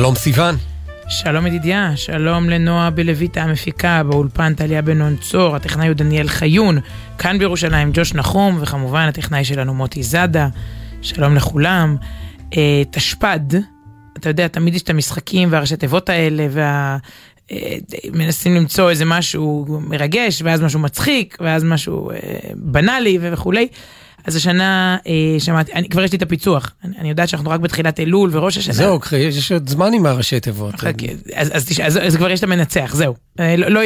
שלום סיון. שלום ידידיה, שלום לנועה בלויטה המפיקה, באולפן טליה בן נון צור, הטכנאי הוא דניאל חיון, כאן בירושלים ג'וש נחום, וכמובן הטכנאי שלנו מוטי זאדה, שלום לכולם. אה, תשפ"ד, אתה יודע, תמיד יש את המשחקים והראשי תיבות האלה, וה... אה, מנסים למצוא איזה משהו מרגש, ואז משהו מצחיק, ואז משהו אה, בנאלי וכולי. אז השנה אה, שמעתי, אני, כבר יש לי את הפיצוח, אני, אני יודעת שאנחנו רק בתחילת אלול וראש השנה. זהו, יש עוד זמן עם הראשי תיבות. אז, אז, אז, אז, אז כבר יש את המנצח, זהו. אה, לא, לא,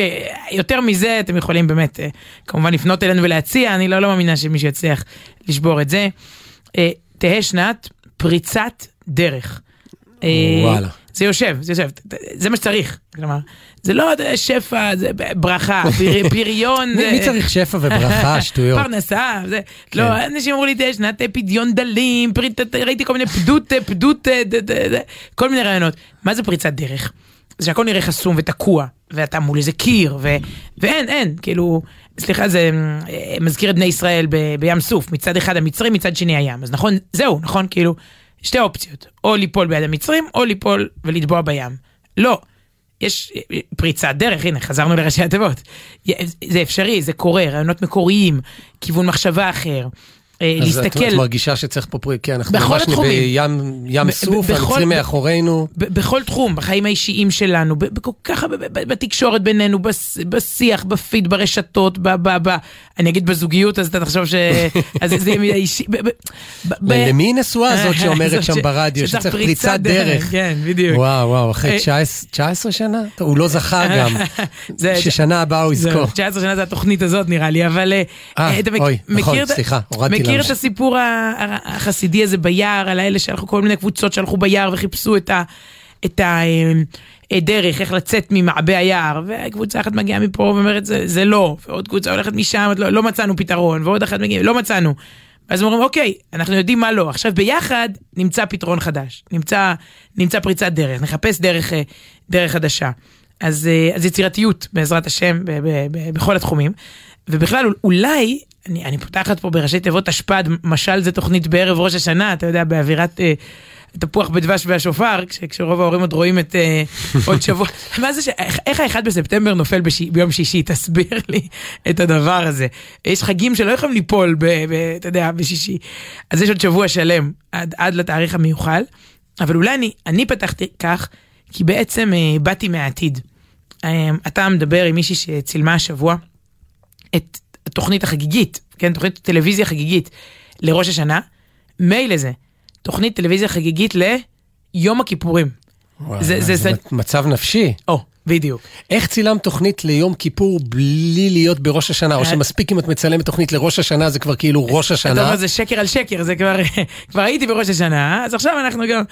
יותר מזה אתם יכולים באמת, אה, כמובן לפנות אלינו ולהציע, אני לא, לא מאמינה שמישהו יצליח לשבור את זה. אה, תהא שנת פריצת דרך. אה, וואלה. זה יושב, זה יושב, זה מה שצריך, כלומר, זה לא שפע, זה ברכה, פריון. מי צריך שפע וברכה, שטויות. פרנסה, זה, לא, כן. אנשים אמרו לי, תהיה שנת פדיון דלים, ראיתי כל מיני פדות, פדות, כל מיני רעיונות. מה זה פריצת דרך? זה שהכל נראה חסום ותקוע, ואתה מול איזה קיר, ואין, אין, כאילו, סליחה, זה אה, מזכיר את בני ישראל בים סוף, מצד אחד המצרים, מצד שני הים, אז נכון, זהו, נכון, כאילו. שתי אופציות, או ליפול ביד המצרים, או ליפול ולטבוע בים. לא, יש פריצת דרך, הנה, חזרנו לראשי התיבות. זה אפשרי, זה קורה, רעיונות מקוריים, כיוון מחשבה אחר. אה, אז להסתכל. אז את מרגישה שצריך פה פרויקט, כי אנחנו ממש בים ים סוף, המצרים מאחורינו. בכל תחום, בחיים האישיים שלנו, בכל כך, בתקשורת בינינו, בשיח, בפיד, ברשתות, אני אגיד בזוגיות, אז אתה תחשוב ש... אז זה יהיה אישי. למי היא נשואה הזאת שאומרת שם ברדיו, שצריך פריצת דרך? כן, בדיוק. וואו, וואו, אחרי 19 אה, שנה? הוא לא זכה גם. ששנה הבאה הוא יזכור. 19 שנה זה התוכנית הזאת נראה לי, אבל... אה, אוי, נכון, סליחה, הורדתי מכיר את הסיפור החסידי הזה ביער, על האלה שהלכו כל מיני קבוצות שהלכו ביער וחיפשו את ה... את הדרך, איך לצאת ממעבה היער, וקבוצה אחת מגיעה מפה ואומרת זה, זה לא, ועוד קבוצה הולכת משם, לא, לא מצאנו פתרון, ועוד אחת מגיעה, לא מצאנו. אז אומרים אוקיי, אנחנו יודעים מה לא, עכשיו ביחד נמצא פתרון חדש, נמצא, נמצא פריצת דרך, נחפש דרך, דרך חדשה. אז, אז יצירתיות בעזרת השם ב, ב, ב, בכל התחומים, ובכלל אולי אני, אני פותחת פה בראשי תיבות תשפ"ד, משל זה תוכנית בערב ראש השנה, אתה יודע, באווירת אה, תפוח בדבש והשופר, כש, כשרוב ההורים עוד רואים את אה, עוד שבוע. מה זה ש... איך, איך האחד בספטמבר נופל בש, ביום שישי? תסביר לי את הדבר הזה. יש חגים שלא יכולים ליפול, ב, ב, אתה יודע, בשישי. אז יש עוד שבוע שלם עד, עד לתאריך המיוחל. אבל אולי אני, אני פתחתי כך, כי בעצם אה, באתי מהעתיד. אה, אתה מדבר עם מישהי שצילמה השבוע את התוכנית החגיגית, כן, תוכנית טלוויזיה חגיגית לראש השנה, מילא זה, תוכנית טלוויזיה חגיגית ליום הכיפורים. וואי, זה, זה, זה מצב נפשי. או, בדיוק. איך צילמת תוכנית ליום כיפור בלי להיות בראש השנה, או אה, שמספיק אם את מצלמת תוכנית לראש השנה, זה כבר כאילו ראש השנה? אתה אומר, זה שקר על שקר, זה כבר, כבר הייתי בראש השנה, אז עכשיו אנחנו גם...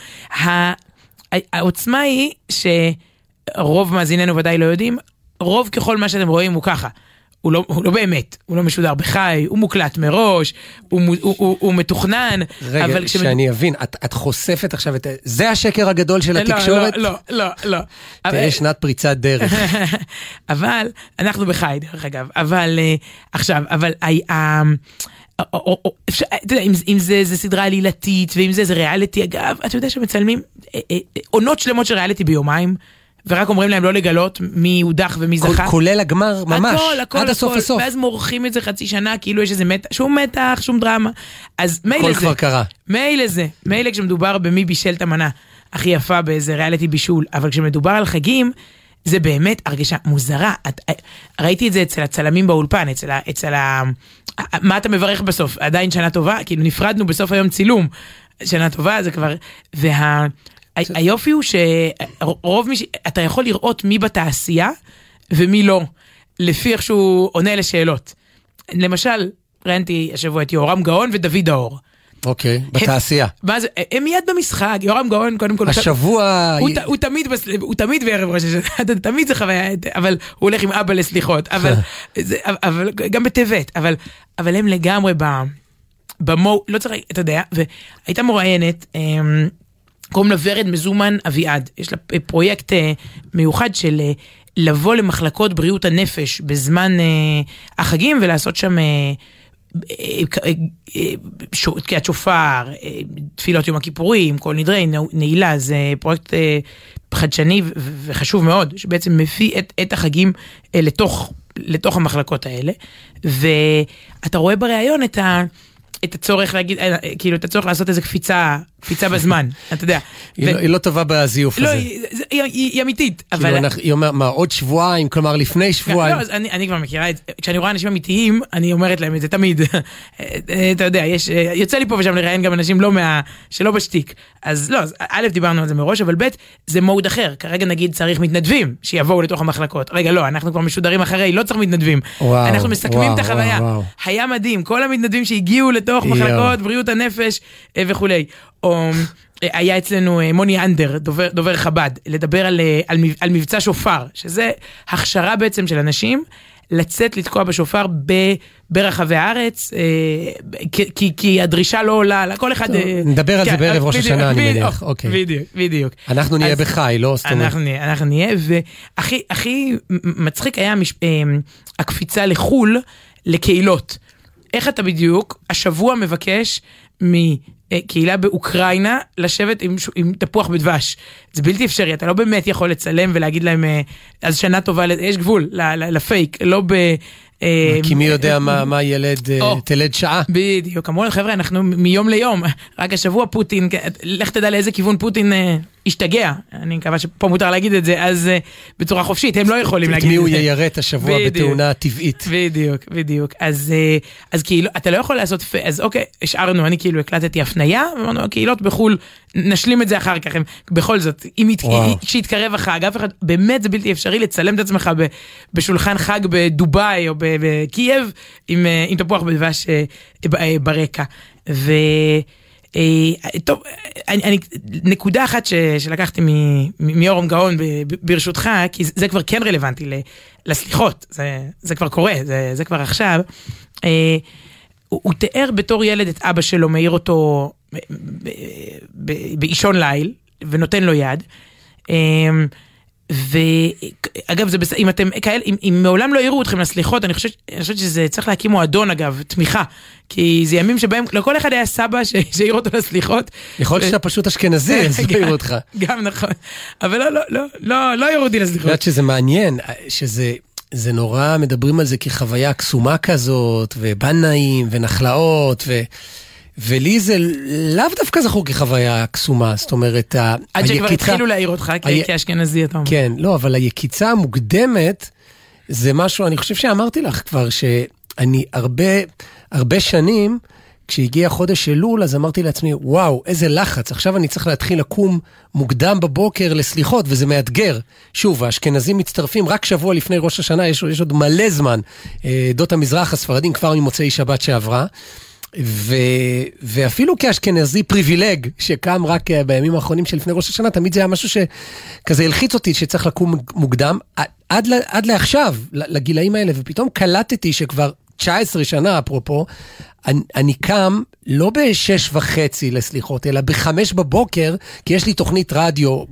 העוצמה היא שרוב מאזיננו ודאי לא יודעים, רוב ככל מה שאתם רואים הוא ככה. הוא לא, הוא לא באמת, הוא לא משודר בחי, הוא מוקלט מראש, הוא, הוא, הוא, הוא מתוכנן. רגע, אבל כשמד... אבין, את, את חושפת עכשיו את... זה השקר הגדול של לא, התקשורת? לא, לא, לא, לא. תהיה שנת פריצת דרך. אבל, אנחנו בחי דרך אגב, אבל אה, עכשיו, אבל אפשר, אתה יודע, אם זה, זה סדרה עלילתית, ואם זה, זה ריאליטי, אגב, אתה יודע שמצלמים אה, אה, עונות שלמות של ריאליטי ביומיים. ורק אומרים להם לא לגלות מי הודח ומי זכה. כולל הגמר, ממש, הכל, הכל, עד הסוף הסוף. ואז מורחים את זה חצי שנה, כאילו יש איזה מתח, שום מתח, שום דרמה. אז מילא זה. הכל כבר קרה. מילא זה. מילא כשמדובר במי בישל את המנה הכי יפה באיזה ריאליטי בישול, אבל כשמדובר על חגים, זה באמת הרגשה מוזרה. את, ראיתי את זה אצל הצלמים באולפן, אצל ה... אצל ה מה אתה מברך בסוף? עדיין שנה טובה? כאילו נפרדנו בסוף היום צילום. שנה טובה זה כבר... וה... היופי הוא שרוב מי ש... אתה יכול לראות מי בתעשייה ומי לא, לפי איך שהוא עונה לשאלות. למשל, ראיינתי השבוע את יורם גאון ודוד האור. אוקיי, בתעשייה. מה זה, הם מיד במשחק, יורם גאון קודם כל. השבוע... הוא, הוא, תמיד, הוא תמיד בערב ראש השנה, תמיד זה חוויה, אבל הוא הולך עם אבא לסליחות, אבל, זה, אבל גם בטבת, אבל, אבל הם לגמרי ב... במו, לא צריך, אתה יודע, והייתה מוראיינת, אמ, קוראים לה ורד מזומן אביעד. יש לה פרויקט אה, מיוחד של אה, לבוא למחלקות בריאות הנפש בזמן אה, החגים ולעשות שם תקיעת שופר, תפילות יום הכיפורים, כל נדרי, נעילה, זה פרויקט חדשני וחשוב מאוד, שבעצם מביא את, את החגים לתוך, לתוך המחלקות האלה, ואתה רואה בריאיון את. את הצורך להגיד, אה, כאילו, את הצורך לעשות איזה קפיצה, קפיצה בזמן, אתה יודע. היא, לא, היא לא טובה בזיוף לא, הזה. היא, היא, היא אמיתית, כאילו אבל... אנחנו, היא אומרת, מה, עוד שבועיים, כלומר לפני שבועיים. לא, אני, אני כבר מכירה את זה, כשאני רואה אנשים אמיתיים, אני אומרת להם את זה תמיד. אתה יודע, יש, יוצא לי פה ושם לראיין גם אנשים לא מה... שלא בשטיק. אז לא, אז א', דיברנו על זה מראש, אבל ב', זה מוד אחר. כרגע נגיד צריך מתנדבים שיבואו לתוך המחלקות. רגע, לא, אנחנו כבר משודרים אחרי, לא צריך מתנדבים. וואו, אנחנו מסכמים וואו, את החוויה. וואו, וואו. היה מדהים, כל המתנדבים שהגיעו לתוך יואו. מחלקות בריאות הנפש אה, וכולי. או אה, היה אצלנו אה, מוני אנדר, דובר, דובר חב"ד, לדבר על, על, על מבצע שופר, שזה הכשרה בעצם של אנשים לצאת לתקוע בשופר ב, ברחבי הארץ, אה, כי, כי, הדרישה לא עולה, כל אחד... טוב, אה, נדבר על זה כן, בערב ראש השנה, אני מניח. אוקיי. בדיוק, בדיוק. אנחנו נהיה בחי, לא? אומרת, אנחנו נהיה, אנחנו נהיה, והכי הכי מצחיק היה המש... אה, הקפיצה לחו"ל לקהילות. איך אתה בדיוק השבוע מבקש מקהילה באוקראינה לשבת עם, עם תפוח בדבש? זה בלתי אפשרי, אתה לא באמת יכול לצלם ולהגיד להם, אה, אז שנה טובה, לזה." יש גבול לפייק, לא ב... אה, כי מי יודע מה מה ילד אה, או. תלד שעה. בדיוק, אמרו להם, חבר'ה, אנחנו מיום ליום, רק השבוע פוטין, לך תדע לאיזה כיוון פוטין אה, השתגע, אני מקווה שפה מותר להגיד את זה, אז אה, בצורה חופשית, הם לא יכולים את להגיד מי את הוא זה. יירט השבוע בדיוק. בתאונה טבעית. בדיוק, בדיוק. אז, אה, אז כאילו, אתה לא יכול לעשות, אז אוקיי, השארנו, אני כאילו הקלטתי הפנייה, ואמרנו, הקהילות בחו"ל, נשלים את זה אחר כך, הם, בכל זאת, אם. כשיתקרב החג, אף אחד, באמת זה בלתי אפשרי לצלם את עצמך ב, בשולחן חג בדובאי או בקייב, עם, אה, עם תפוח בדבש ברקע. ו... אה, טוב, אני, אני, נקודה אחת ש, שלקחתי מיורם גאון ברשותך, כי זה, כבר כן רלוונטי לסליחות, זה, זה כבר קורה, זה, זה כבר עכשיו. אה, הוא, הוא תיאר בתור ילד את אבא שלו, מעיר אותו ב- באישון ליל, ונותן לו יד. ואגב, זה בסדר, אם אתם כאלה, אם, אם מעולם לא העירו אתכם לסליחות, אני חושבת, אני חושבת שזה צריך להקים מועדון אגב, תמיכה. כי זה ימים שבהם לכל אחד היה סבא ש- שהעיר אותו לסליחות. יכול להיות שאתה פשוט אשכנזי, אז לא גם- יראו אותך. גם נכון. אבל לא, לא, לא, לא, לא העירו אותי את לסליחות. יודעת שזה מעניין, שזה זה נורא, מדברים על זה כחוויה קסומה כזאת, ובנאים, ונחלאות, ו... ולי זה לאו דווקא זכור כחוויה קסומה, זאת אומרת, ה- עד שכבר היקיצה- התחילו להעיר אותך כאשכנזי, אתה אומר. כן, לא, אבל היקיצה המוקדמת זה משהו, אני חושב שאמרתי לך כבר, שאני הרבה, הרבה שנים, כשהגיע חודש אלול, אז אמרתי לעצמי, וואו, איזה לחץ, עכשיו אני צריך להתחיל לקום מוקדם בבוקר לסליחות, וזה מאתגר. שוב, האשכנזים מצטרפים רק שבוע לפני ראש השנה, יש, יש עוד מלא זמן. אה, עדות המזרח, הספרדים כבר ממוצאי שבת שעברה. ו, ואפילו כאשכנזי פריבילג, שקם רק אה, בימים האחרונים שלפני ראש השנה, תמיד זה היה משהו שכזה הלחיץ אותי, שצריך לקום מוקדם, עד, עד לעכשיו, לגילאים האלה, ופתאום קלטתי שכבר 19 שנה, אפרופו, אני, אני קם לא בשש וחצי לסליחות, אלא בחמש בבוקר, כי יש לי תוכנית רדיו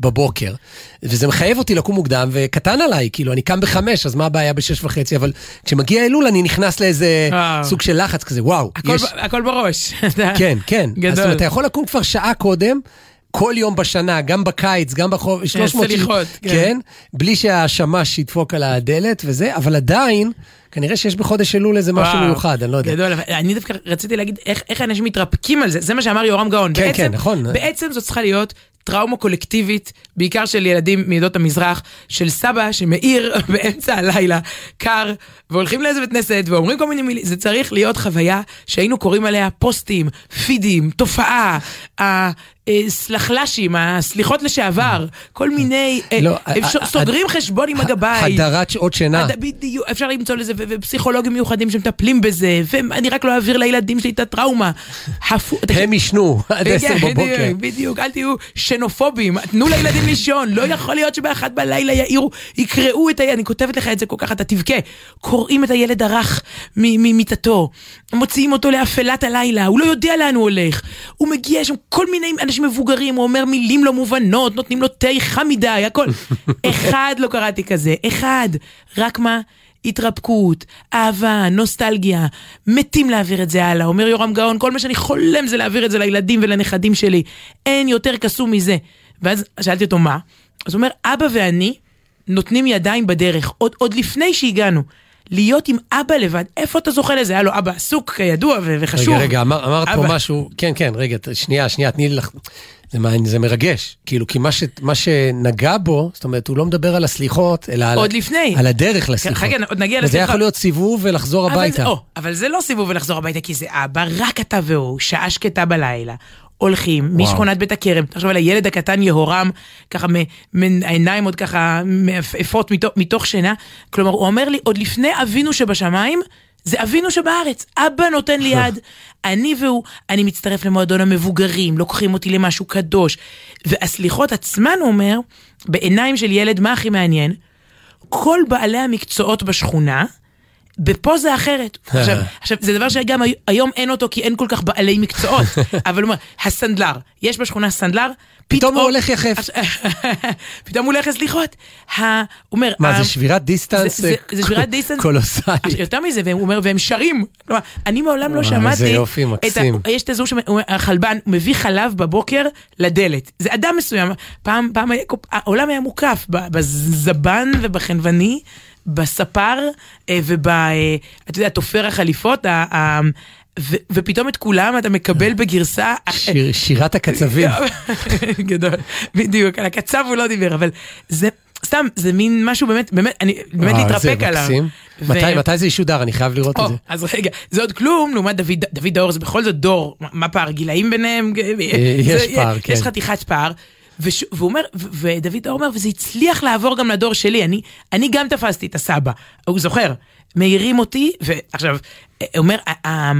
בבוקר. וזה מחייב אותי לקום מוקדם, וקטן עליי, כאילו, אני קם בחמש, אז מה הבעיה בשש וחצי? אבל כשמגיע אלול אני נכנס לאיזה וואו. סוג של לחץ כזה, וואו. הכל יש... הכל בראש. כן, כן. גדול. אז זאת אומרת, אתה יכול לקום כבר שעה קודם. כל יום בשנה, גם בקיץ, גם בחוב, 300... סליחות, כן. כן. כן, בלי שהשמש ידפוק על הדלת וזה, אבל עדיין, כנראה שיש בחודש אלול איזה משהו וואו, מיוחד, אני לא יודע. גדול, אני דווקא רציתי להגיד איך, איך אנשים מתרפקים על זה, זה מה שאמר יורם גאון. כן, בעצם, כן, נכון. בעצם זאת צריכה להיות טראומה קולקטיבית, בעיקר של ילדים מעדות המזרח, של סבא שמאיר באמצע הלילה, קר, והולכים לאיזה בית כנסת ואומרים כל מיני מילים, זה צריך להיות חוויה שהיינו קוראים עליה פוסטים, פידים, תופעה, הסלחל"שים, הסליחות לשעבר, כל מיני, אה, לא, סוגרים חשבון עם הגבאי. הדרת שעות שינה. בדיוק, אפשר למצוא לזה, ופסיכולוגים מיוחדים שמטפלים בזה, ואני רק לא אעביר לילדים שלי את הטראומה. הם ישנו עד עשר כן, בבוקר. בדיוק, אל תהיו שנופובים, תנו לילדים לישון, לא יכול להיות שבאחת בלילה יעירו, יקראו את הילד, אני כותבת לך את זה כל כך, אתה תבכה. קוראים את הילד הרך ממיטתו, מוציאים אותו לאפלת הלילה, הוא לא יודע לאן הוא הולך. הוא מגיע, יש שם כל מיני אנשים מבוגרים, הוא אומר מילים לא מובנות, נותנים לו תה חם מדי, הכל. אחד לא קראתי כזה, אחד. רק מה? התרפקות, אהבה, נוסטלגיה, מתים להעביר את זה הלאה. אומר יורם גאון, כל מה שאני חולם זה להעביר את זה לילדים ולנכדים שלי. אין יותר קסום מזה. ואז שאלתי אותו, מה? אז הוא אומר, אבא ואני נותנים ידיים בדרך, עוד, עוד לפני שהגענו. להיות עם אבא לבד, איפה אתה זוכה לזה? היה לו אבא עסוק, כידוע, וחשוב. רגע, רגע, אמר, אמרת פה אבא. משהו, כן, כן, רגע, שנייה, שנייה, תני לי לך... זה, מעניין, זה מרגש, כאילו, כי מה, ש, מה שנגע בו, זאת אומרת, הוא לא מדבר על הסליחות, אלא על, עוד לפני. על הדרך כן, לסליחות. חכה, עוד נגיע וזה לסליחה. יכול להיות סיבוב ולחזור אבל הביתה. זה, או, אבל זה לא סיבוב ולחזור הביתה, כי זה אבא, רק אתה והוא, שעה שקטה בלילה. הולכים משכונת בית הכרם, תחשוב על הילד הקטן יהורם, ככה העיניים עוד ככה מעפעפות מתוך, מתוך שינה. כלומר, הוא אומר לי, עוד לפני אבינו שבשמיים, זה אבינו שבארץ. אבא נותן לי יד, אני והוא, אני מצטרף למועדון המבוגרים, לוקחים אותי למשהו קדוש. והסליחות עצמן, הוא אומר, בעיניים של ילד, מה הכי מעניין? כל בעלי המקצועות בשכונה, בפוזה אחרת. עכשיו, עכשיו, זה דבר שגם הי- היום אין אותו כי אין כל כך בעלי מקצועות, אבל הוא אומר, הסנדלר, יש בשכונה סנדלר, פתאום הוא הולך יחף. פתאום הוא הולך לסליחות. הוא אומר, מה, זה שבירת distance זה- זה- זה שבירת distance? קולוסלי. עכשיו, יותר מזה, והוא אומר, והם שרים. כלומר, אני מעולם לא שמעתי... איזה יופי, מקסים. יש את הזוג שהחלבן מביא חלב בבוקר לדלת. זה אדם מסוים. פעם, העולם היה מוקף בזבן ובחנווני. בספר אה, וב... אה, אתה יודע, תופר החליפות, ה- ו- ופתאום את כולם אתה מקבל בגרסה... שיר, שירת הקצבים. גדול, בדיוק, על הקצב הוא לא דיבר, אבל זה סתם, זה מין משהו באמת, באמת, אני באמת להתרפק עליו. ו- מתי, מתי זה ישודר? אני חייב לראות את או, זה. אז רגע, זה עוד כלום לעומת דוד, דוד דאור, זה בכל זאת דור, מה- מה פער גילאים ביניהם? יש זה- פער, כן. יש חתיכת פער. וש, והוא אומר, ו- ודוד דאור אומר, וזה הצליח לעבור גם לדור שלי, אני, אני גם תפסתי את הסבא, הוא זוכר, מעירים אותי, ועכשיו, הוא אומר, ה- ה-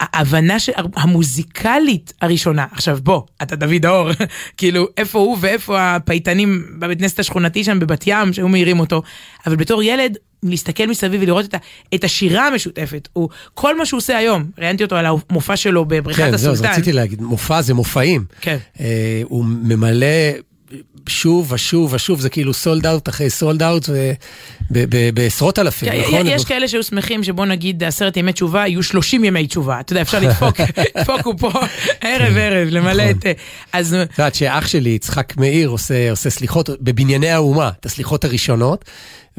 ההבנה המוזיקלית הראשונה, עכשיו בוא, אתה דוד דאור, כאילו, איפה הוא ואיפה הפייטנים בבית כנסת השכונתי שם בבת ים, שהיו מעירים אותו, אבל בתור ילד, להסתכל מסביב ולראות את, ה, את השירה המשותפת, הוא, כל מה שהוא עושה היום, ראיינתי אותו על המופע שלו בבריכת כן, זהו, אז הסולטן. רציתי להגיד, מופע זה מופעים. כן. אה, הוא ממלא שוב ושוב ושוב, זה כאילו סולד אאוט אחרי סולד אאוט, בעשרות אלפים, כן, נכון? יש כאלה שהיו שמחים שבוא נגיד עשרת ימי תשובה יהיו 30 ימי תשובה. אתה יודע, אפשר לדפוק, דפוקו פה ערב ערב, למלא נכון. את... אה, אז את יודעת שאח שלי, יצחק מאיר, עושה, סליחות בבנייני האומה, את הסליחות הראשונות,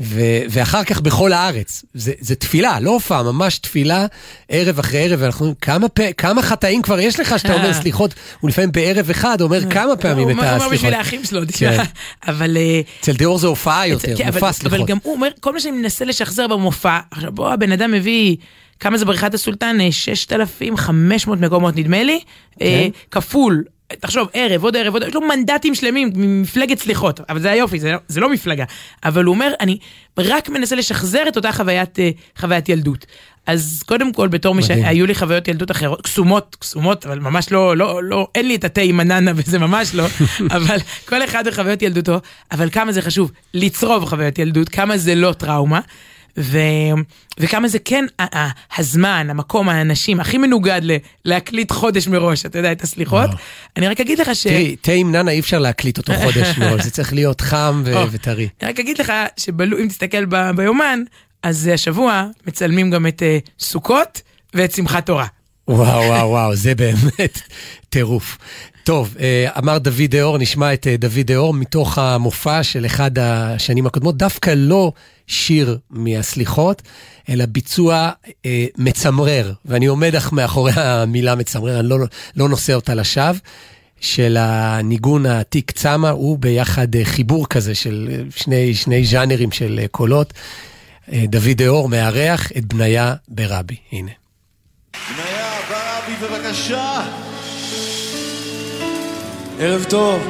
ו, ואחר כך בכל הארץ. זה, זה תפילה, לא הופעה, ממש תפילה, ערב אחרי ערב, ואנחנו אומרים, כמה, פ... כמה חטאים כבר יש לך שאתה אומר סליחות, הוא לפעמים בערב אחד אומר כמה פעמים הוא את אומר- הוא אומר הסליחות. בשביל האחים שלו, תשמע. כן. אבל... אה, אצל דיאור זה הופעה יותר, כן, אבל- מופע אבל סליחות. גם הוא אומר, כל מה שאני מנסה לשחזר במופע, עכשיו בוא, הבן אדם מביא, כמה זה בריכת הסולטן? אה, 6,500 מקומות נדמה לי, אה, כפול. תחשוב, ערב, עוד ערב, עוד ערב, יש לו מנדטים שלמים ממפלגת סליחות, אבל זה היופי, זה, לא- זה לא מפלגה. אבל הוא אומר, אני רק מנסה לשחזר את אותה חוויית, אה, חוויית ילדות. אז קודם כל, בתור מי. שהיו לי חוויות ילדות אחרות, קסומות, קסומות, אבל ממש לא, לא, לא, אין לי את התה עם הננה וזה ממש לא, אבל כל אחד וחוויות ילדותו, אבל כמה זה חשוב לצרוב חוויות ילדות, כמה זה לא טראומה. ו... וכמה זה כן הזמן, המקום, האנשים, הכי מנוגד ל- להקליט חודש מראש, אתה יודע, את הסליחות. אני רק אגיד לך ש... תראי, תה עם ננה אי אפשר להקליט אותו חודש מראש, זה צריך להיות חם ו-. וטרי. אני רק אגיד לך שאם תסתכל ב- ביומן, אז השבוע מצלמים גם את אה, סוכות ואת שמחת תורה. וואו, וואו, וואו, זה באמת טירוף. טוב, אה, אמר דוד דאור, נשמע את אה, דוד דאור מתוך המופע של אחד השנים הקודמות, דווקא לא שיר מהסליחות, אלא ביצוע אה, מצמרר, ואני עומד אך מאחורי המילה מצמרר, אני לא, לא נושא אותה לשווא, של הניגון העתיק צמה, הוא ביחד חיבור כזה של שני, שני ז'אנרים של קולות. אה, דוד דאור מארח את בניה ברבי, הנה. בניה ברבי, בבקשה. ערב טוב.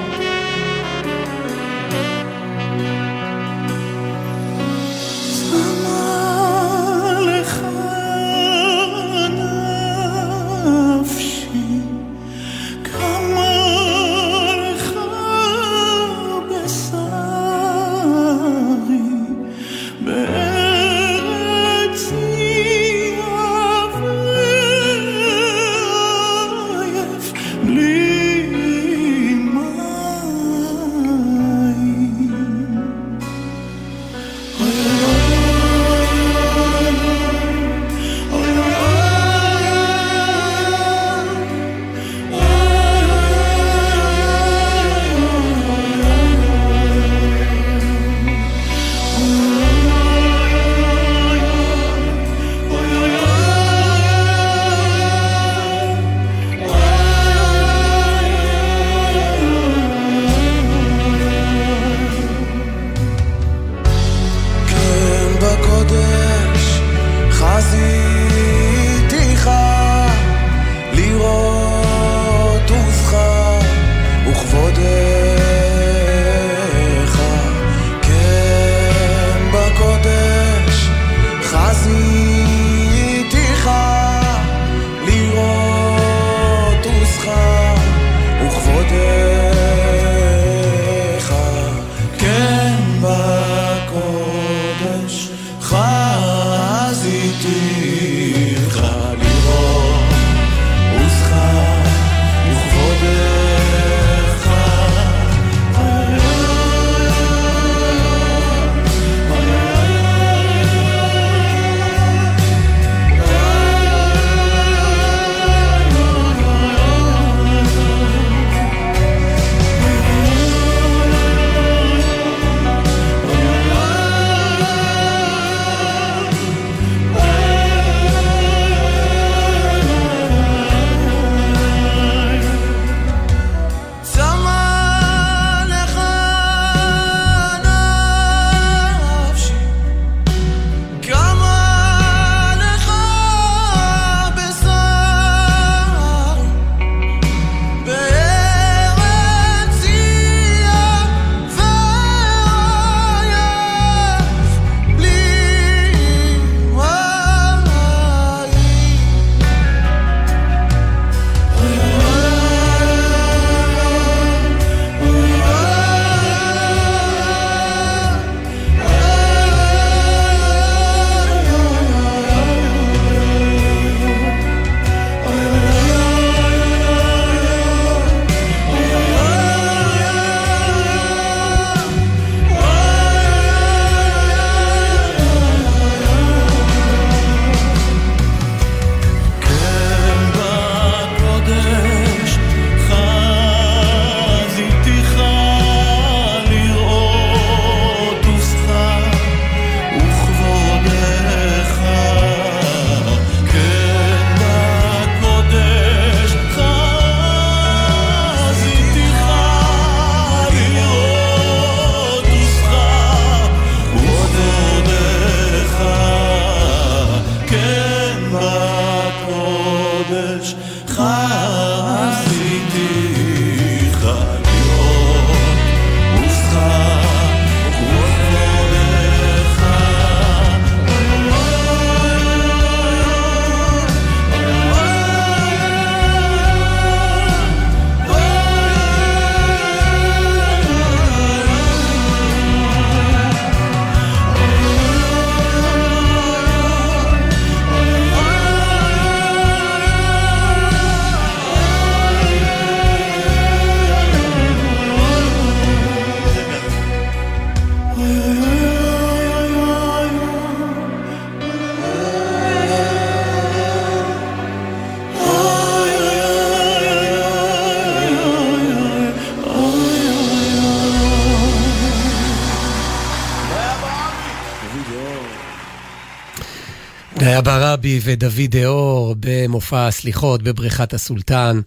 ברבי ודוד דאור במופע הסליחות בבריכת הסולטן,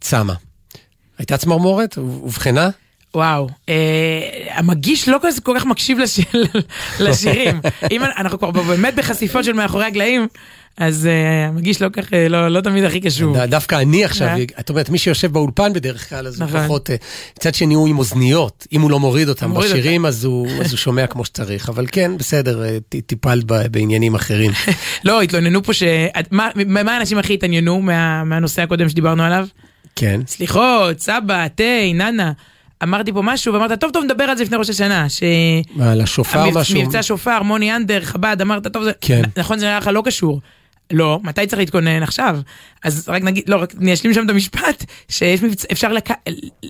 צמה. הייתה צמרמורת? אובחנה? וואו, אה, המגיש לא כזה כל כך מקשיב לש... לשירים. אם אנחנו כבר באמת בחשיפות של מאחורי הגלעים, אז אה, המגיש לא כך, אה, לא, לא תמיד הכי קשור. דווקא אני עכשיו, אה? את אומרת, מי שיושב באולפן בדרך כלל, אז הוא נכון. פחות... אה, מצד שני הוא עם אוזניות, אם הוא לא מוריד אותם בשירים, אז הוא שומע כמו שצריך. אבל כן, בסדר, טיפלת בעניינים אחרים. לא, התלוננו פה ש... מה, מה האנשים הכי התעניינו מה, מהנושא הקודם שדיברנו עליו? כן. סליחות, סבא, תה, ננה. אמרתי פה משהו ואמרת, טוב, טוב, נדבר על זה לפני ראש השנה. ש... מה, על השופר המבצע- משהו? מבצע שופר, מוני אנדר, חב"ד, אמרת, טוב, זה... כן. נכון, זה נראה לך לא קשור. לא, מתי צריך להתכונן עכשיו? אז רק נגיד, לא, רק אני אשלים שם את המשפט, שיש מבצע, אפשר לק...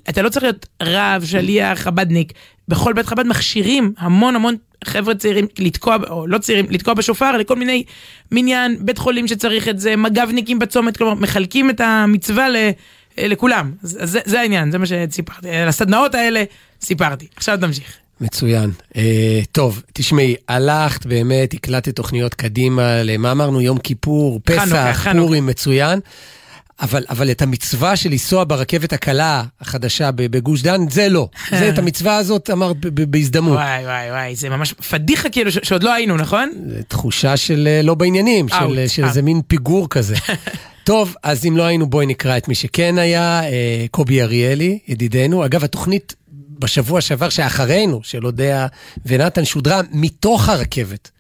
אתה לא צריך להיות רב, שליח, חב"דניק. בכל בית חב"ד מכשירים המון המון חבר'ה צעירים לתקוע, או לא צעירים, לתקוע בשופר לכל מיני מניין, בית חולים שצריך את זה, מג"בניקים בצומת, כלומר, מחלקים את המצווה ל... לכולם. אז זה, זה העניין, זה מה שסיפרתי. על הסדנאות האלה סיפרתי. עכשיו תמשיך. מצוין. אה, טוב, תשמעי, הלכת באמת, הקלטת תוכניות קדימה, למה אמרנו? יום כיפור, פסח. פורים, מצוין. אבל, אבל את המצווה של לנסוע ברכבת הקלה החדשה בגוש דן, זה לא. זה את המצווה הזאת אמרת בהזדמנות. וואי וואי וואי, זה ממש פדיחה כאילו ש- שעוד לא היינו, נכון? זה תחושה של אה, לא בעניינים, של, אאוט, של אה. איזה מין פיגור כזה. טוב, אז אם לא היינו, בואי נקרא את מי שכן היה, קובי אריאלי, ידידנו. אגב, התוכנית בשבוע שעבר שאחרינו, של אודיה ונתן, שודרה מתוך הרכבת.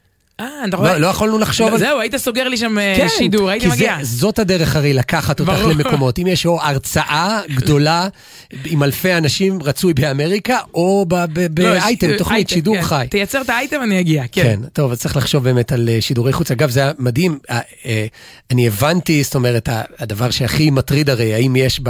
אה, אתה רואה? לא, לא יכולנו לחשוב על זה. זהו, היית סוגר לי שם אה, כן, שידור, הייתי כי מגיע. זה, זאת הדרך הרי לקחת אותך. למקומות. אם יש או הרצאה גדולה עם אלפי אנשים רצוי באמריקה, או ב- ב- לא, באייטם, ש- תוכנית שידור כן. חי. תייצר את האייטם, אני אגיע, כן. כן, טוב, אז צריך לחשוב באמת על אה, שידורי חוץ. אגב, זה היה מדהים. אה, אה, אני הבנתי, זאת אומרת, הדבר שהכי מטריד הרי, האם יש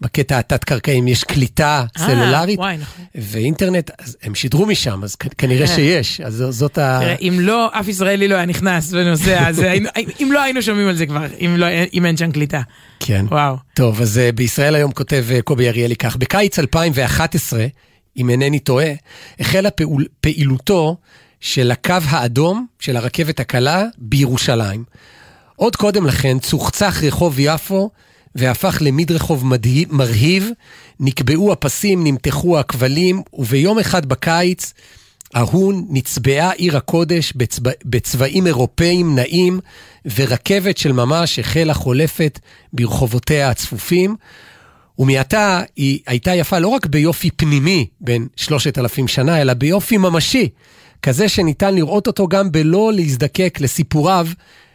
בקטע התת-קרקעי, אם יש קליטה אה, סלולרית נכון. ואינטרנט, הם שידרו משם, אז כנראה שיש. אז זאת ה... אם לא, אף ישראלי לא היה נכנס ונוסע, אז היינו- אם לא היינו שומעים על זה כבר, אם לא- אם אין שם קליטה. כן. וואו. טוב, אז אה, בישראל היום כותב אה, קובי אריאלי כך, בקיץ 2011, אם אינני טועה, החלה פעול, פעילותו של הקו האדום של הרכבת הקלה בירושלים. עוד קודם לכן צוחצח רחוב יפו והפך למדרחוב מדהים, מרהיב, נקבעו הפסים, נמתחו הכבלים, וביום אחד בקיץ ההוא נצבעה עיר הקודש בצבע, בצבעים אירופאיים נעים, ורכבת של ממש החלה חולפת ברחובותיה הצפופים. ומעתה היא הייתה יפה לא רק ביופי פנימי בין שלושת אלפים שנה, אלא ביופי ממשי, כזה שניתן לראות אותו גם בלא להזדקק לסיפוריו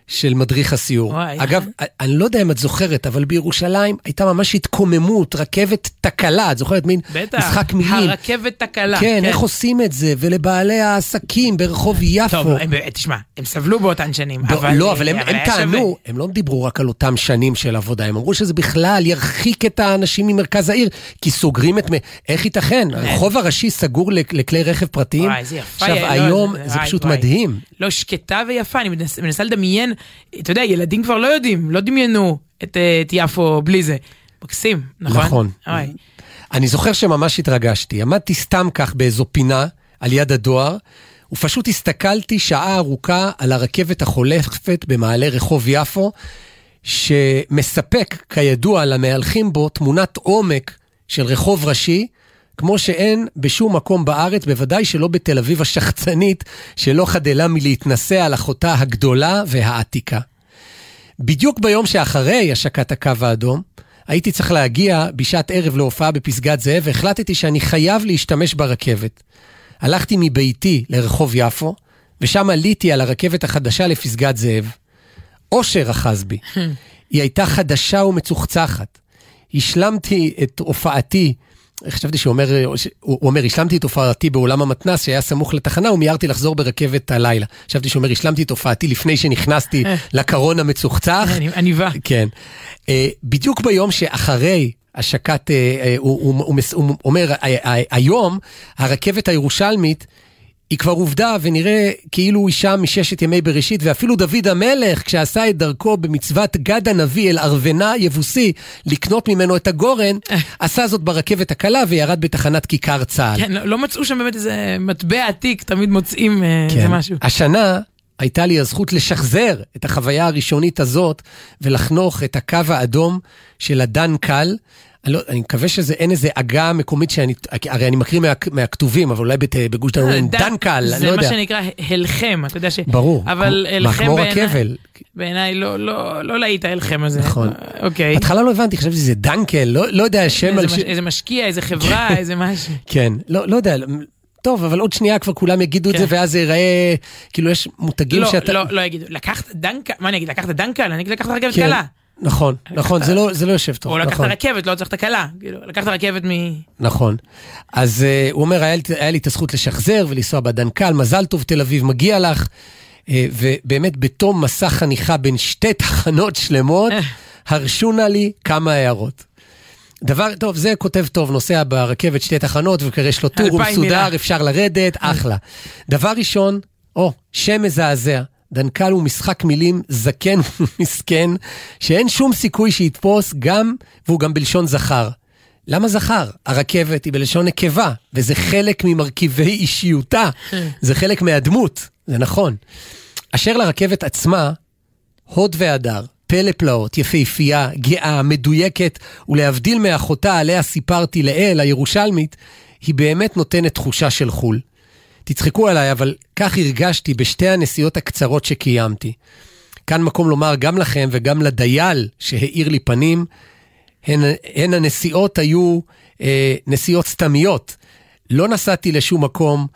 של מדריך הסיור. וואי. אגב, אני לא יודע אם את זוכרת, אבל בירושלים הייתה ממש התקוממות, רכבת תקלה, את זוכרת? מין בטח. משחק מילים. הרכבת תקלה. כן, איך עושים את זה? ולבעלי העסקים ברחוב יפו. טוב, הם- תשמע, הם סבלו באותן שנים, ב- אבל... לא, אבל הם, הם טענו, שווה. הם לא דיברו רק על אותם שנים של עבודה, הם אמרו שזה בכלל ירחיק את האנשים ממרכז העיר, כי סוגרים את... איך ייתכן? הרחוב הראשי סגור לכ- לכלי רכב פרטיים? וואי, איזה יפה. עכשיו, לא, היום זה- זה וואי, פשוט וואי. מדהים. לא, שקטה ויפה, אני מנס, מנסה לדמיין, אתה יודע, ילדים כבר לא יודעים, לא דמיינו את, אה, את יפו בלי זה. מקסים, נכון? נכון. וואי. אני זוכר שממש התרגשתי. עמדתי סתם כך באיזו פינה, על יד הדואר, ופשוט הסתכלתי שעה ארוכה על הרכבת החולפת במעלה רחוב יפו, שמספק, כידוע, למהלכים בו תמונת עומק של רחוב ראשי, כמו שאין בשום מקום בארץ, בוודאי שלא בתל אביב השחצנית, שלא חדלה מלהתנשא על אחותה הגדולה והעתיקה. בדיוק ביום שאחרי השקת הקו האדום, הייתי צריך להגיע בשעת ערב להופעה בפסגת זאב, והחלטתי שאני חייב להשתמש ברכבת. הלכתי מביתי לרחוב יפו, ושם עליתי על הרכבת החדשה לפסגת זאב. אושר אחז בי. היא הייתה חדשה ומצוחצחת. השלמתי את הופעתי, חשבתי שהוא אומר, הוא אומר, השלמתי את הופעתי באולם המתנ"ס שהיה סמוך לתחנה ומיהרתי לחזור ברכבת הלילה. חשבתי שהוא אומר, השלמתי את הופעתי לפני שנכנסתי לקרון המצוחצח. עניבה. כן. אה, בדיוק ביום שאחרי השקת, אה, אה, הוא, אומר, "ה- ה- היום הרכבת הירושלמית היא כבר עובדה ונראה כאילו הוא שם מששת ימי בראשית, ואפילו דוד המלך, כשעשה את דרכו במצוות גד הנביא אל ארוונה יבוסי, לקנות ממנו את הגורן, עשה זאת ברכבת הקלה וירד בתחנת כיכר צה"ל. כן, לא, לא מצאו שם באמת איזה מטבע עתיק, תמיד מוצאים אה, איזה משהו. השנה הייתה לי הזכות לשחזר את החוויה הראשונית הזאת ולחנוך את הקו האדום של הדן קל. אני, לא, אני מקווה שזה אין איזה עגה מקומית שאני, הרי אני מקריא מה, מהכתובים, אבל אולי בת, בגוש דן אומרים דן קל, אני לא זה יודע. מה שנקרא הלחם, אתה יודע ש... ברור, אבל כמו- הלחם כמו בעיניי- רכבל. בעיניי לא, לא, לא להיט ההלחם הזה. נכון. אוקיי. בהתחלה לא הבנתי, חשבתי שזה דנקל, לא, לא יודע, שם על... איזה, ש... מש, איזה משקיע, איזה חברה, איזה משהו. כן, לא, לא יודע, טוב, אבל עוד שנייה כבר כולם יגידו את כן. זה, ואז זה ייראה, כאילו יש מותגים לא, שאתה... לא, לא יגידו, לקחת דנקל, מה אני אגיד, לקחת דנקל? אני אגיד לקחת רכבת כן, קלה. נכון, נכון, זה לא, זה לא יושב טוב, או לקחת נכון. רכבת, לא צריך את הקלה. כאילו, לקחת רכבת מ... נכון. אז uh, הוא אומר, היה לי, את הזכות לשחזר ולנסוע בדנקל, מזל טוב תל אביב, מגיע לך. Uh, ובאמת, בתום מסע חניכה בין שתי תחנות שלמות, הרשו נא לי כמה הערות. דבר, טוב, זה כותב טוב, נוסע ברכבת שתי תחנות, וכנראה יש לו טור, הוא. מסודר, אפשר לרדת, אחלה. דבר ראשון, או, שם מזעזע. דנקל הוא משחק מילים זקן ומסכן, שאין שום סיכוי שיתפוס גם, והוא גם בלשון זכר. למה זכר? הרכבת היא בלשון נקבה, וזה חלק ממרכיבי אישיותה, זה חלק מהדמות, זה נכון. אשר לרכבת עצמה, הוד והדר, פלא פלאות, יפהפייה, גאה, מדויקת, ולהבדיל מאחותה עליה סיפרתי לעיל, הירושלמית, היא באמת נותנת תחושה של חו"ל. תצחקו עליי, אבל כך הרגשתי בשתי הנסיעות הקצרות שקיימתי. כאן מקום לומר גם לכם וגם לדייל שהאיר לי פנים, הן, הן הנסיעות היו אה, נסיעות סתמיות. לא נסעתי לשום מקום,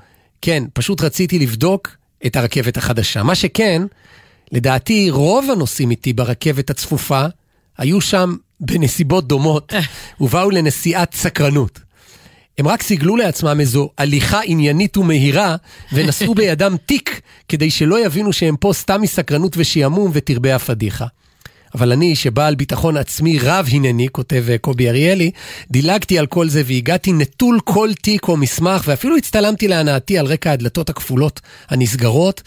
כן, פשוט רציתי לבדוק את הרכבת החדשה. מה שכן, לדעתי רוב הנוסעים איתי ברכבת הצפופה היו שם בנסיבות דומות ובאו לנסיעת סקרנות. הם רק סיגלו לעצמם איזו הליכה עניינית ומהירה, ונשאו בידם תיק, כדי שלא יבינו שהם פה סתם מסקרנות ושעמום ותרבה הפדיחה. אבל אני, שבעל ביטחון עצמי רב הנני, כותב אה, קובי אריאלי, דילגתי על כל זה והגעתי נטול כל תיק או מסמך, ואפילו הצטלמתי להנאתי על רקע הדלתות הכפולות הנסגרות,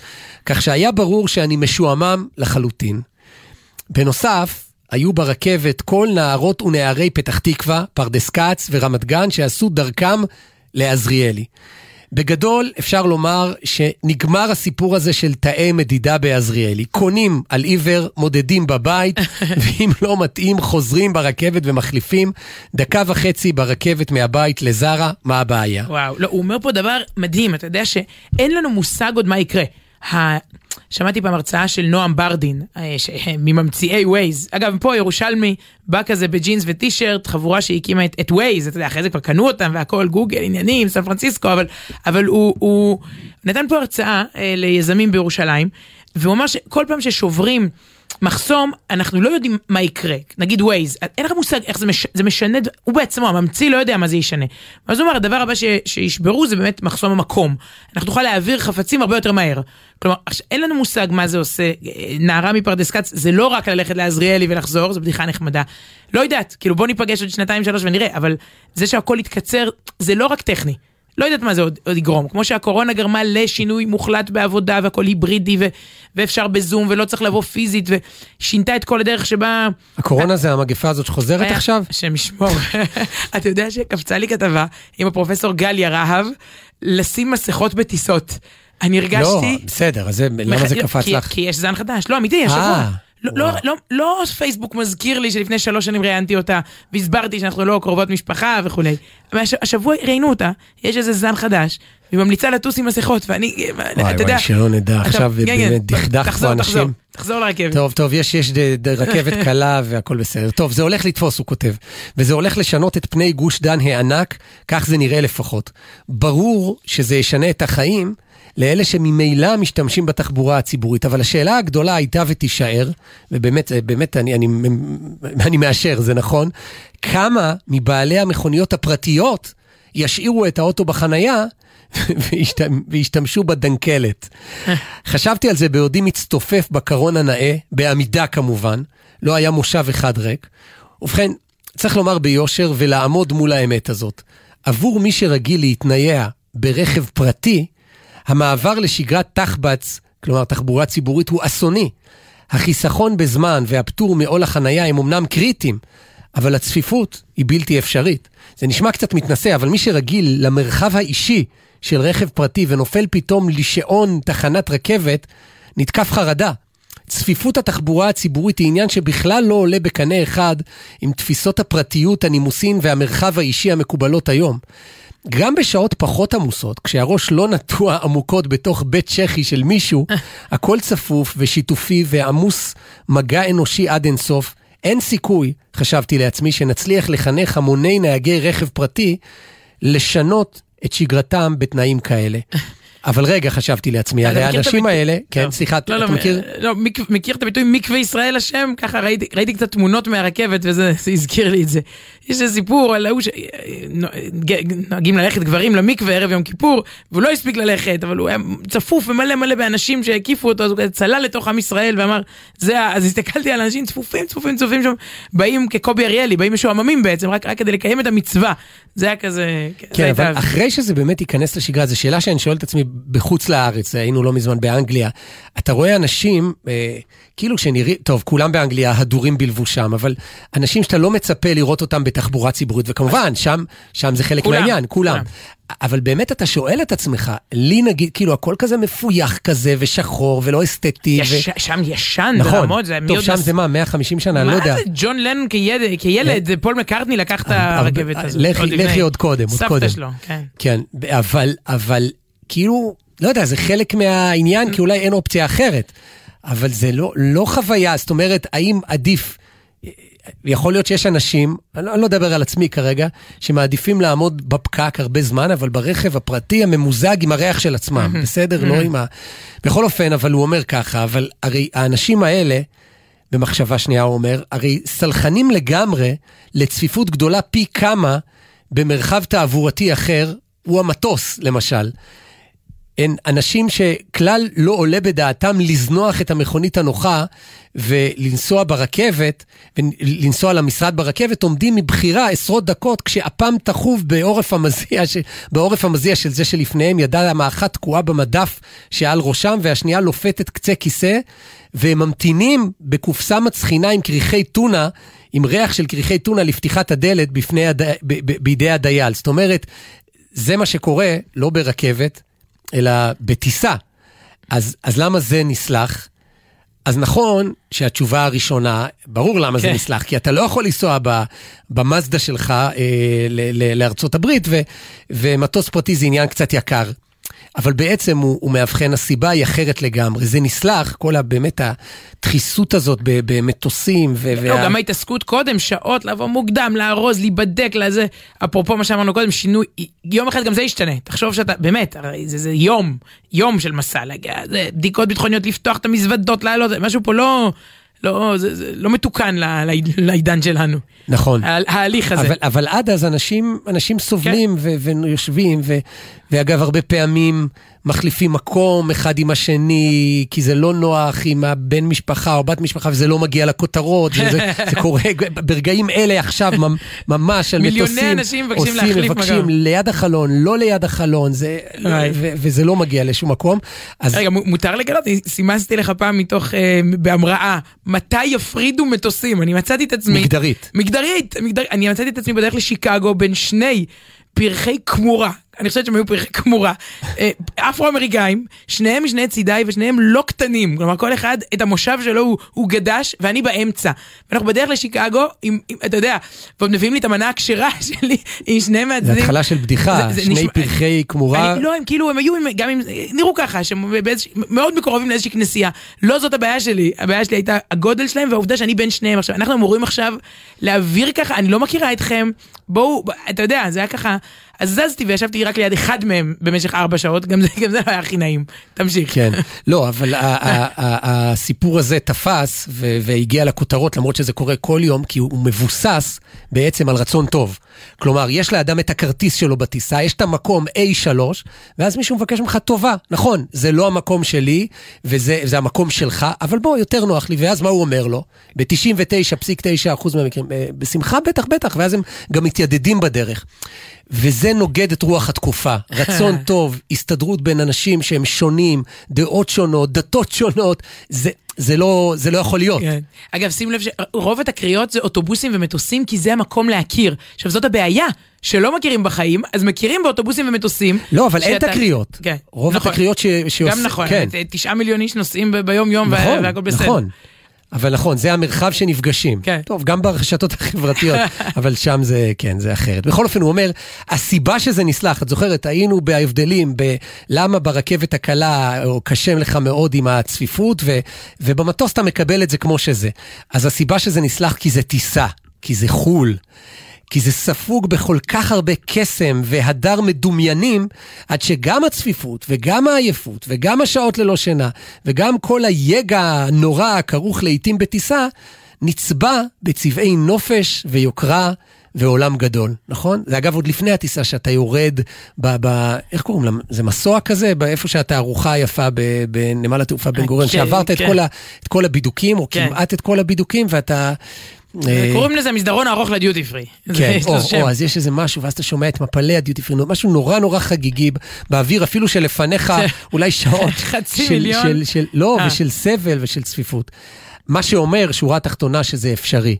כך שהיה ברור שאני משועמם לחלוטין. בנוסף, היו ברכבת כל נערות ונערי פתח תקווה, פרדס כץ ורמת גן שעשו דרכם לעזריאלי. בגדול, אפשר לומר שנגמר הסיפור הזה של תאי מדידה בעזריאלי. קונים על עיוור, מודדים בבית, ואם לא מתאים, חוזרים ברכבת ומחליפים. דקה וחצי ברכבת מהבית לזרה, מה הבעיה? וואו, לא, הוא אומר פה דבר מדהים, אתה יודע שאין לנו מושג עוד מה יקרה. ה... שמעתי פעם הרצאה של נועם ברדין, אה. מממציאי ווייז. אגב, פה ירושלמי בא כזה בג'ינס וטישרט, חבורה שהקימה את, את ווייז, אתה יודע, אחרי זה כבר קנו אותם והכל, גוגל, עניינים, סן פרנסיסקו, אבל, אבל הוא, הוא נתן פה הרצאה אה, ליזמים בירושלים, והוא אמר שכל פעם ששוברים מחסום, אנחנו לא יודעים מה יקרה. נגיד ווייז, אין לך מושג איך זה, מש... זה משנה, הוא בעצמו, הממציא לא יודע מה זה ישנה. אז הוא אומר, הדבר הבא ש... שישברו זה באמת מחסום המקום. אנחנו נוכל להעביר חפצים הרבה יותר מהר. כלומר, אין לנו מושג מה זה עושה. נערה מפרדס כץ, זה לא רק ללכת לעזריאלי ולחזור, זו בדיחה נחמדה. לא יודעת, כאילו בוא ניפגש עוד שנתיים שלוש ונראה, אבל זה שהכל יתקצר, זה לא רק טכני. לא יודעת מה זה עוד, עוד יגרום. כמו שהקורונה גרמה לשינוי מוחלט בעבודה והכל היברידי ו- ואפשר בזום ולא צריך לבוא פיזית ושינתה את כל הדרך שבה... הקורונה זה המגפה הזאת שחוזרת היה- עכשיו? השם ישמור. אתה יודע שקפצה לי כתבה עם הפרופסור גליה רהב לשים מסכות בטיסות. אני לא, הרגשתי... בסדר, אז למה זה קפץ לך? כי יש זן חדש. לא, אמיתי, השבוע. אה, לא, לא. לא, לא פייסבוק מזכיר לי שלפני שלוש שנים ראיינתי אותה והסברתי שאנחנו לא קרובות משפחה וכולי. השבוע ראיינו אותה, יש איזה זן חדש, והיא ממליצה לטוס עם מסכות, ואני, וואי אתה יודע... וואי, שלא נדע, עכשיו כן, כן, באמת דכדך פה אנשים. תחזור לרכבת. טוב, טוב, יש, יש רכבת קלה והכל בסדר. טוב, זה הולך לתפוס, הוא כותב. וזה הולך לשנות את פני גוש דן הענק, כך זה נראה לפחות. ברור שזה ישנה את החיים לאלה שממילא משתמשים בתחבורה הציבורית, אבל השאלה הגדולה הייתה ותישאר, ובאמת, באמת, אני, אני, אני מאשר, זה נכון, כמה מבעלי המכוניות הפרטיות ישאירו את האוטו בחנייה וישת- וישתמשו בדנקלת. חשבתי על זה בעודי מצטופף בקרון הנאה, בעמידה כמובן, לא היה מושב אחד ריק. ובכן, צריך לומר ביושר ולעמוד מול האמת הזאת. עבור מי שרגיל להתנייע ברכב פרטי, המעבר לשגרת תחבץ, כלומר תחבורה ציבורית, הוא אסוני. החיסכון בזמן והפטור מעול החנייה הם אמנם קריטיים, אבל הצפיפות היא בלתי אפשרית. זה נשמע קצת מתנשא, אבל מי שרגיל למרחב האישי של רכב פרטי ונופל פתאום לשעון תחנת רכבת, נתקף חרדה. צפיפות התחבורה הציבורית היא עניין שבכלל לא עולה בקנה אחד עם תפיסות הפרטיות, הנימוסין והמרחב האישי המקובלות היום. גם בשעות פחות עמוסות, כשהראש לא נטוע עמוקות בתוך בית צ'כי של מישהו, הכל צפוף ושיתופי ועמוס מגע אנושי עד אינסוף, אין סיכוי, חשבתי לעצמי, שנצליח לחנך המוני נהגי רכב פרטי לשנות את שגרתם בתנאים כאלה. אבל רגע, חשבתי לעצמי, הרי האנשים האלה, כן, לא. סליחה, לא, לא, אתה מכיר? לא, מיק- מכיר את הביטוי מקווה ישראל השם? ככה ראיתי, קצת תמונות מהרכבת וזה זה הזכיר לי את זה. יש איזה סיפור על ההוא שנוהגים ללכת גברים למקווה ערב יום כיפור, והוא לא הספיק ללכת, אבל הוא היה צפוף ומלא מלא באנשים שהקיפו אותו, אז הוא כזה צלל לתוך עם ישראל ואמר, זה ה... אז הסתכלתי על אנשים צפופים, צפופים, צפופים שם, באים כקובי אריאלי, באים משועממים בעצם, רק, רק כדי לקיים את המצווה. זה היה כזה... זה כן, הייתה- אבל אחרי שזה באמת ייכנס לשגרה, זו שאלה שאני שואל את עצמי בחוץ לארץ, היינו לא מזמן באנגליה, אתה רואה אנשים, אה, כאילו שנראים, טוב, כולם באנגליה הדורים בלבושם, אבל אנשים שאתה לא מצפה לראות אותם בתחבורה ציבורית, וכמובן, שם, שם זה חלק כולם, מהעניין, כולם. כולם. אבל באמת אתה שואל את עצמך, לי נגיד, כאילו הכל כזה מפויח כזה ושחור ולא אסתטי. ו... יש, שם ישן נכון, ברמות, זה טוב, שם נס- זה מה, 150 שנה, לא מה יודע. זה, ג'ון לנון כילד, כילד, זה פול מקארטני לקח את הרבה- הרכבת הזאת. לכי- עוד. לכי עוד קודם, עוד קודם. סבתא שלו, כן. כן, אבל, אבל כאילו, לא יודע, זה חלק מהעניין, כי אולי אין אופציה אחרת. אבל זה לא, לא חוויה, זאת אומרת, האם עדיף, יכול להיות שיש אנשים, אני לא, אני לא אדבר על עצמי כרגע, שמעדיפים לעמוד בפקק הרבה זמן, אבל ברכב הפרטי הממוזג עם הריח של עצמם, בסדר? לא עם ה... בכל אופן, אבל הוא אומר ככה, אבל הרי האנשים האלה, במחשבה שנייה הוא אומר, הרי סלחנים לגמרי לצפיפות גדולה פי כמה במרחב תעבורתי אחר, הוא המטוס למשל. הם אנשים שכלל לא עולה בדעתם לזנוח את המכונית הנוחה ולנסוע ברכבת, ולנסוע למשרד ברכבת, עומדים מבחירה עשרות דקות כשאפם תחוב בעורף המזיע, ש... בעורף המזיע של זה שלפניהם, ידה המאחת תקועה במדף שעל ראשם והשנייה לופתת קצה כיסא, והם ממתינים בקופסה מצחינה עם כריכי טונה, עם ריח של כריכי טונה לפתיחת הדלת בפני הד... ב... ב... בידי הדייל. זאת אומרת, זה מה שקורה, לא ברכבת, אלא בטיסה. אז, אז למה זה נסלח? אז נכון שהתשובה הראשונה, ברור למה זה כן. נסלח, כי אתה לא יכול לנסוע במאזדה שלך אה, ל- ל- לארצות הברית, ו- ומטוס פרטי זה עניין קצת יקר. אבל בעצם הוא, הוא מאבחן, הסיבה היא אחרת לגמרי. זה נסלח, כל באמת הדחיסות הזאת במטוסים. ו- לא, וה- גם ההתעסקות קודם, שעות, לבוא מוקדם, לארוז, להיבדק, לזה. אפרופו מה שאמרנו קודם, שינוי, יום אחד גם זה ישתנה. תחשוב שאתה, באמת, הרי זה, זה יום, יום של מסע להגיע, זה בדיקות ביטחוניות, לפתוח את המזוודות, לעלות, משהו פה לא, לא, זה, זה לא מתוקן לעידן שלנו. נכון. ההליך הזה. אבל, אבל עד אז אנשים, אנשים סובלים ו- ויושבים, ו- ואגב, הרבה פעמים מחליפים מקום אחד עם השני, כי זה לא נוח עם הבן משפחה או בת משפחה, וזה לא מגיע לכותרות, זה, זה, קורה ברגעים אלה עכשיו, ממ- ממש על מיליוני מטוסים. אנשים מבקשים עושים, להחליף מבקשים מקום. ליד החלון, לא ליד החלון, זה. ו- וזה לא מגיע לשום מקום. אז רגע, מותר לגלות? סימסתי לך פעם מתוך, אה, בהמראה, מתי יפרידו מטוסים? אני מצאתי את עצמי... מגדרית. מגדרית, מגדר... אני מצאתי את עצמי בדרך לשיקגו בין שני פרחי כמורה. אני חושבת שהם היו פרחי כמורה. אה, אפרו-אמריקאים, שניהם משני צידיי ושניהם לא קטנים. כלומר, כל אחד, את המושב שלו הוא, הוא גדש, ואני באמצע. ואנחנו בדרך לשיקגו, עם, עם, אתה יודע, ועוד מביאים לי את המנה הכשרה שלי, עם שני זה מהצדדים. התחלה של בדיחה, זה- זה שני נשמע- פרחי כמורה. אני, לא, הם כאילו, הם היו, עם, גם אם, נראו ככה, שהם באיזוש- מאוד מקורבים לאיזושהי כנסייה. לא זאת הבעיה שלי, הבעיה שלי הייתה הגודל שלהם והעובדה שאני בין שניהם. עכשיו, אנחנו אמורים עכשיו להעביר ככה, אני לא מכירה אתכם, בואו, אתה יודע, זה היה ככה, אז זזתי וישבתי רק ליד אחד מהם במשך ארבע שעות, גם זה, גם זה לא היה הכי נעים. תמשיך. כן, לא, אבל הסיפור הזה תפס והגיע לכותרות, למרות שזה קורה כל יום, כי הוא מבוסס בעצם על רצון טוב. כלומר, יש לאדם את הכרטיס שלו בטיסה, יש את המקום A3, ואז מישהו מבקש ממך טובה. נכון, זה לא המקום שלי, וזה זה המקום שלך, אבל בוא, יותר נוח לי. ואז מה הוא אומר לו? ב-99.9% מהמקרים, "אה, בשמחה, בטח, בטח, ואז הם גם מתיידדים בדרך. וזה נוגד את רוח התקופה. רצון טוב, הסתדרות בין אנשים שהם שונים, דעות שונות, דתות שונות, זה, זה, לא, זה לא יכול להיות. כן. אגב, שים לב שרוב התקריות זה אוטובוסים ומטוסים, כי זה המקום להכיר. עכשיו, זאת הבעיה, שלא מכירים בחיים, אז מכירים באוטובוסים ומטוסים. לא, אבל אין שאתה- תקריות. כן. רוב נכון. התקריות ש... שעוש- גם נכון, כן. תשעה מיליון איש נוסעים ביום-יום, נכון, והכל בסדר. נכון. אבל נכון, זה המרחב שנפגשים. כן. טוב, גם ברשתות החברתיות, אבל שם זה, כן, זה אחרת. בכל אופן, הוא אומר, הסיבה שזה נסלח, את זוכרת, היינו בהבדלים בלמה ברכבת הקלה, או קשה לך מאוד עם הצפיפות, ו, ובמטוס אתה מקבל את זה כמו שזה. אז הסיבה שזה נסלח כי זה טיסה, כי זה חו"ל. כי זה ספוג בכל כך הרבה קסם והדר מדומיינים, עד שגם הצפיפות וגם העייפות וגם השעות ללא שינה וגם כל היגע הנורא הכרוך לעיתים בטיסה, נצבע בצבעי נופש ויוקרה ועולם גדול, נכון? זה אגב עוד לפני הטיסה שאתה יורד ב... ב איך קוראים לה? זה מסוע כזה? באיפה שהתערוכה היפה בנמל התעופה בן גוריון, כן, שעברת את כן. כל, ה, את כל הבידוקים, או כן. כמעט את כל הבידוקים, ואתה... אה, קוראים לזה מסדרון ארוך לדיוטי פרי. כן, או. או, אז יש איזה משהו, ואז אתה שומע את מפלי הדיוטי פרי, משהו נורא נורא חגיגי באוויר, אפילו שלפניך אולי שעות. חצי מיליון. לא, אה. ושל סבל ושל צפיפות. מה שאומר, שורה תחתונה, שזה אפשרי.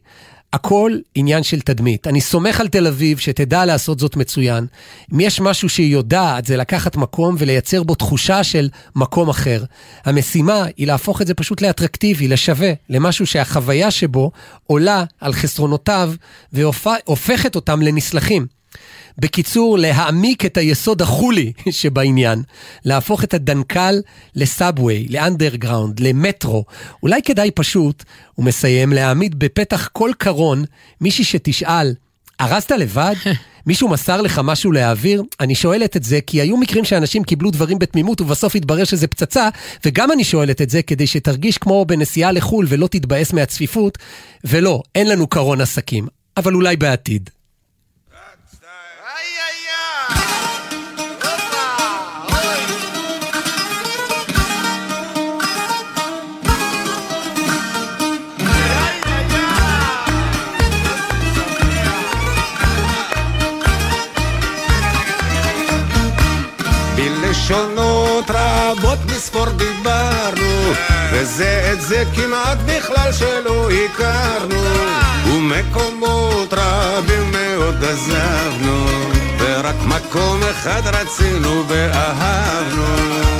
הכל עניין של תדמית. אני סומך על תל אביב שתדע לעשות זאת מצוין. אם יש משהו שהיא יודעת, זה לקחת מקום ולייצר בו תחושה של מקום אחר. המשימה היא להפוך את זה פשוט לאטרקטיבי, לשווה, למשהו שהחוויה שבו עולה על חסרונותיו והופכת אותם לנסלחים. בקיצור, להעמיק את היסוד החולי שבעניין, להפוך את הדנקל לסאבווי, לאנדרגראונד, למטרו. אולי כדאי פשוט, הוא מסיים, להעמיד בפתח כל קרון מישהי שתשאל, ארזת לבד? מישהו מסר לך משהו להעביר? אני שואלת את זה כי היו מקרים שאנשים קיבלו דברים בתמימות ובסוף התברר שזה פצצה, וגם אני שואלת את זה כדי שתרגיש כמו בנסיעה לחו"ל ולא תתבאס מהצפיפות, ולא, אין לנו קרון עסקים, אבל אולי בעתיד. בלשונות רבות מספור דיברנו, וזה את זה כמעט בכלל שלא הכרנו, ומקומות רבים מאוד עזבנו, ורק מקום אחד רצינו ואהבנו,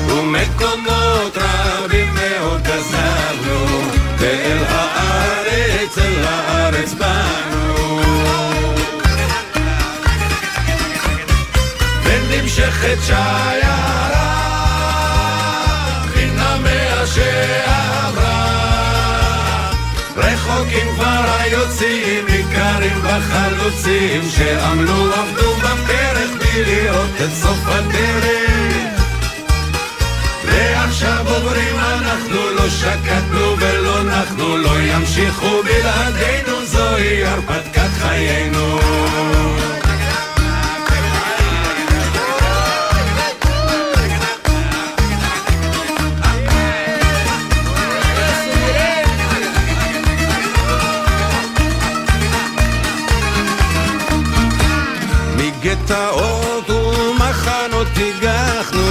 ומקומות רבים מאוד עזבנו, ואל הארץ, אל הארץ באנו. ונמשכת שיירה ניכרים בחלוצים שעמלו עבדו בפרך בלי לראות את סוף הדרך. ועכשיו עוברים אנחנו לא שקטנו ולא נחנו לא ימשיכו בלעדינו זוהי הרפתקת חיינו מגטאות ומחנות הגחנו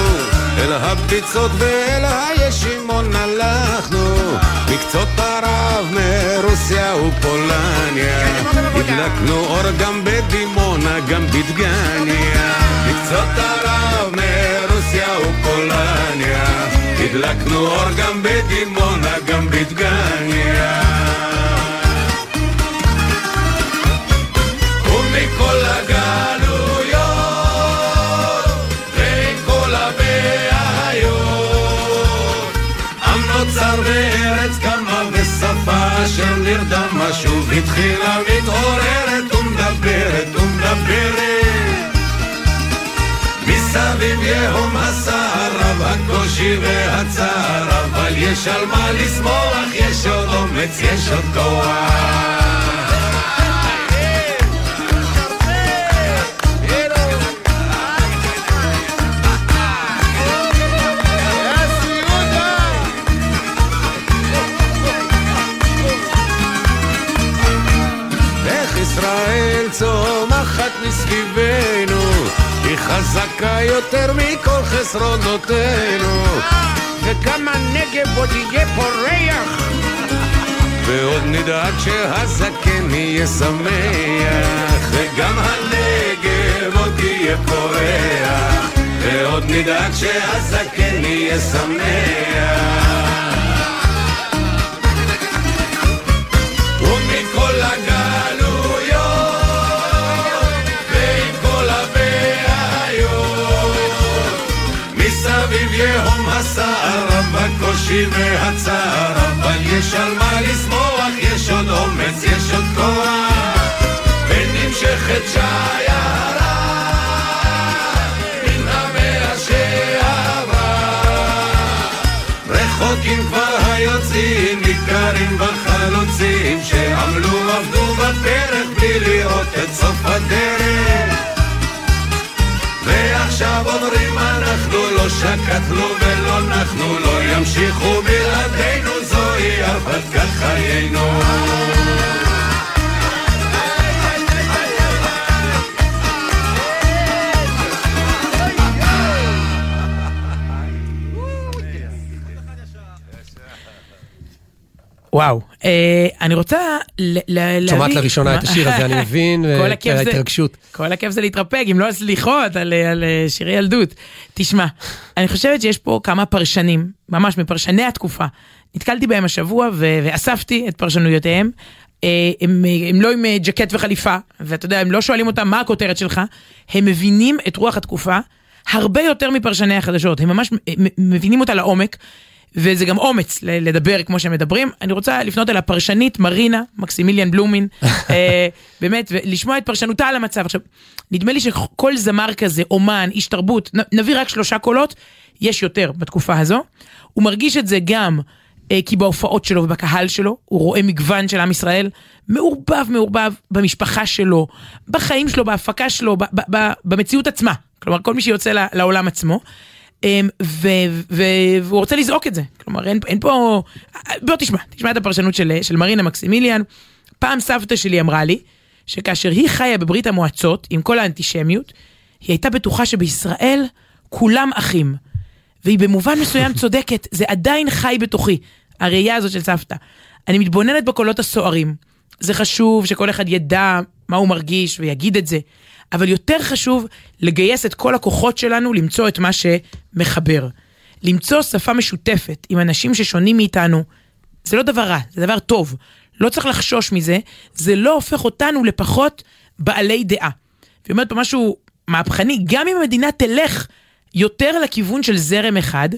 אל הביצות ואל הישימון הלכנו. מקצות ערב מרוסיה ופולניה. הדלקנו אור גם בדימונה גם בדגניה. מקצות ערב מרוסיה ופולניה. הדלקנו אור גם בדימונה גם בדגניה אשר נרדמה שוב התחילה מתעוררת ומדברת ומדברת. מסביב יהום הסער רב הקושי והצער אבל יש על מה לשמוח יש עוד אומץ יש עוד כוח מסביבנו חזקה יותר מכל חסרונותינו. וגם הנגב עוד יהיה פורח. ועוד נדאג שהזקן יהיה שמח, וגם הנגב עוד יהיה פורח, ועוד נדאג שהזקן יהיה שמח. בקושי והצער, אבל יש על מה לשמוח, יש עוד אומץ, יש עוד כוח, ונמשכת שיירה. רחוקים כבר היוצאים, ניכרים בחלוצים, שעמלו עבדו בפרק בלי לראות את סוף הדרך. ועכשיו אומרים אנחנו לא שקטנו ולא נחנו, לא ימשיכו בלעדינו, זוהי הרפתקת חיינו. וואו, אה, אני רוצה להביא... שומעת לראשונה את השיר הזה, אני מבין, כל ואת הכיף זה- ההתרגשות. כל הכיף זה להתרפק, אם לא על סליחות, על, אה, שירי ילדות. תשמע, אני חושבת שיש פה כמה פרשנים, ממש מפרשני התקופה. נתקלתי בהם השבוע ואספתי את פרשנויותיהם. אה, הם, הם לא עם ג'קט וחליפה, ואתה יודע, הם לא שואלים אותם מה הכותרת שלך, הם מבינים את רוח התקופה הרבה יותר מפרשני החדשות, הם ממש מבינים אותה לעומק. וזה גם אומץ לדבר כמו שהם מדברים. אני רוצה לפנות אל הפרשנית מרינה מקסימיליאן בלומין, אה, באמת, ולשמוע את פרשנותה על המצב. עכשיו, נדמה לי שכל זמר כזה, אומן, איש תרבות, נביא רק שלושה קולות, יש יותר בתקופה הזו. הוא מרגיש את זה גם אה, כי בהופעות שלו ובקהל שלו, הוא רואה מגוון של עם ישראל, מעורבב מעורבב במשפחה שלו, בחיים שלו, בהפקה שלו, ב- ב- ב- במציאות עצמה. כלומר, כל מי שיוצא לעולם עצמו. אמ, והוא רוצה לזעוק את זה. כלומר, אין, אין פה... בוא תשמע, תשמע את הפרשנות של, של מרינה מקסימיליאן. פעם סבתא שלי אמרה לי, שכאשר היא חיה בברית המועצות, עם כל האנטישמיות, היא הייתה בטוחה שבישראל כולם אחים. והיא במובן מסוים צודקת, זה עדיין חי בתוכי, הראייה הזאת של סבתא. אני מתבוננת בקולות הסוערים. זה חשוב שכל אחד ידע מה הוא מרגיש ויגיד את זה, אבל יותר חשוב לגייס את כל הכוחות שלנו למצוא את מה שמחבר. למצוא שפה משותפת עם אנשים ששונים מאיתנו, זה לא דבר רע, זה דבר טוב. לא צריך לחשוש מזה, זה לא הופך אותנו לפחות בעלי דעה. והיא אומרת פה משהו מהפכני, גם אם המדינה תלך יותר לכיוון של זרם אחד,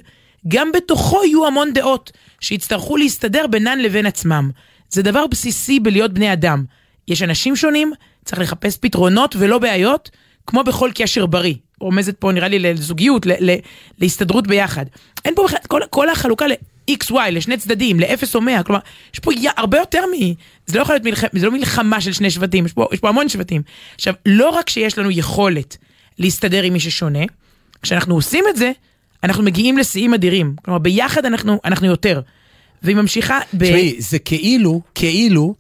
גם בתוכו יהיו המון דעות שיצטרכו להסתדר בינן לבין עצמם. זה דבר בסיסי בלהיות בני אדם. יש אנשים שונים, צריך לחפש פתרונות ולא בעיות, כמו בכל קשר בריא. רומזת פה נראה לי לזוגיות, ל- ל- להסתדרות ביחד. אין פה בכלל, כל, כל החלוקה ל-XY, לשני צדדים, לאפס או מאה, כלומר, יש פה י- הרבה יותר מ... זה לא יכול להיות מלחמה, זה לא מלחמה של שני שבטים, יש פה, יש פה המון שבטים. עכשיו, לא רק שיש לנו יכולת להסתדר עם מי ששונה, כשאנחנו עושים את זה, אנחנו מגיעים לשיאים אדירים. כלומר, ביחד אנחנו, אנחנו יותר. והיא ממשיכה ב... תשמעי, זה כאילו, כאילו,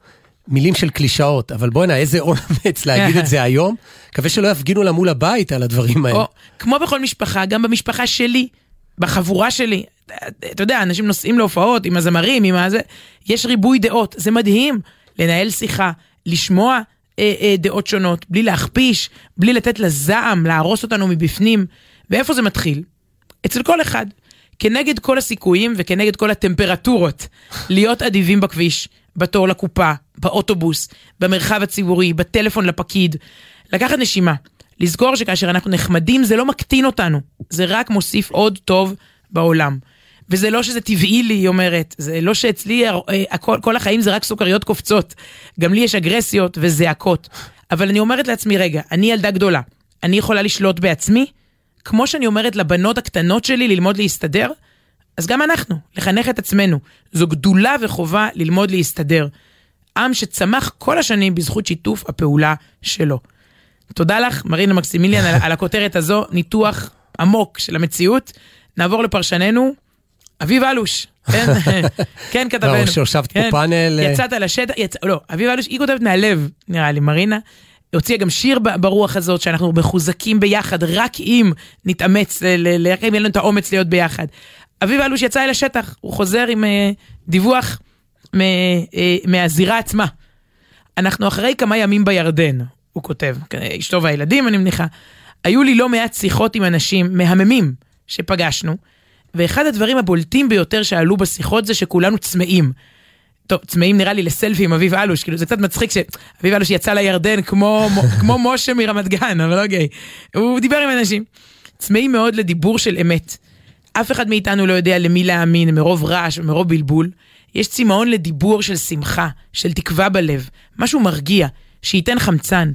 מילים של קלישאות, אבל בוא'נה, איזה אומץ להגיד את זה היום. מקווה שלא יפגינו לה מול הבית על הדברים האלה. או, כמו בכל משפחה, גם במשפחה שלי, בחבורה שלי, אתה יודע, אנשים נוסעים להופעות עם הזמרים, עם הזה, יש ריבוי דעות, זה מדהים לנהל שיחה, לשמוע אה, אה, דעות שונות, בלי להכפיש, בלי לתת לזעם להרוס אותנו מבפנים. ואיפה זה מתחיל? אצל כל אחד. כנגד כל הסיכויים וכנגד כל הטמפרטורות, להיות אדיבים בכביש, בתור לקופה, באוטובוס, במרחב הציבורי, בטלפון לפקיד, לקחת נשימה, לזכור שכאשר אנחנו נחמדים זה לא מקטין אותנו, זה רק מוסיף עוד טוב בעולם. וזה לא שזה טבעי לי, היא אומרת, זה לא שאצלי אה, הכל, כל החיים זה רק סוכריות קופצות, גם לי יש אגרסיות וזעקות. אבל אני אומרת לעצמי, רגע, אני ילדה גדולה, אני יכולה לשלוט בעצמי? כמו שאני אומרת לבנות הקטנות שלי ללמוד להסתדר, אז גם אנחנו, לחנך את עצמנו. זו גדולה וחובה ללמוד להסתדר. עם שצמח כל השנים בזכות שיתוף הפעולה שלו. תודה לך, מרינה מקסימיליאן, על, על הכותרת הזו, ניתוח עמוק של המציאות. נעבור לפרשננו, אביב אלוש. כן, כן כתבנו. לא, שהושבת פה כן. פאנל, אה. יצאת לשטח, יצ... לא, אביב אלוש, היא כותבת מהלב, נראה לי, מרינה. הוציאה גם שיר ברוח הזאת, שאנחנו מחוזקים ביחד, רק אם נתאמץ, רק אם יהיה לנו את האומץ להיות ביחד. אביב אלוש יצא אל השטח, הוא חוזר עם אה, דיווח מהזירה עצמה. אנחנו אחרי כמה ימים בירדן, הוא כותב, אשתו והילדים אני מניחה, היו לי לא מעט שיחות עם אנשים מהממים שפגשנו, ואחד הדברים הבולטים ביותר שעלו בשיחות זה שכולנו צמאים. טוב, צמאים נראה לי לסלפי עם אביב אלוש, כאילו זה קצת מצחיק שאביב אלוש יצא לירדן כמו, כמו משה מרמת גן, אבל אוקיי. הוא דיבר עם אנשים. צמאים מאוד לדיבור של אמת. אף אחד מאיתנו לא יודע למי להאמין מרוב רעש ומרוב בלבול. יש צמאון לדיבור של שמחה, של תקווה בלב, משהו מרגיע, שייתן חמצן.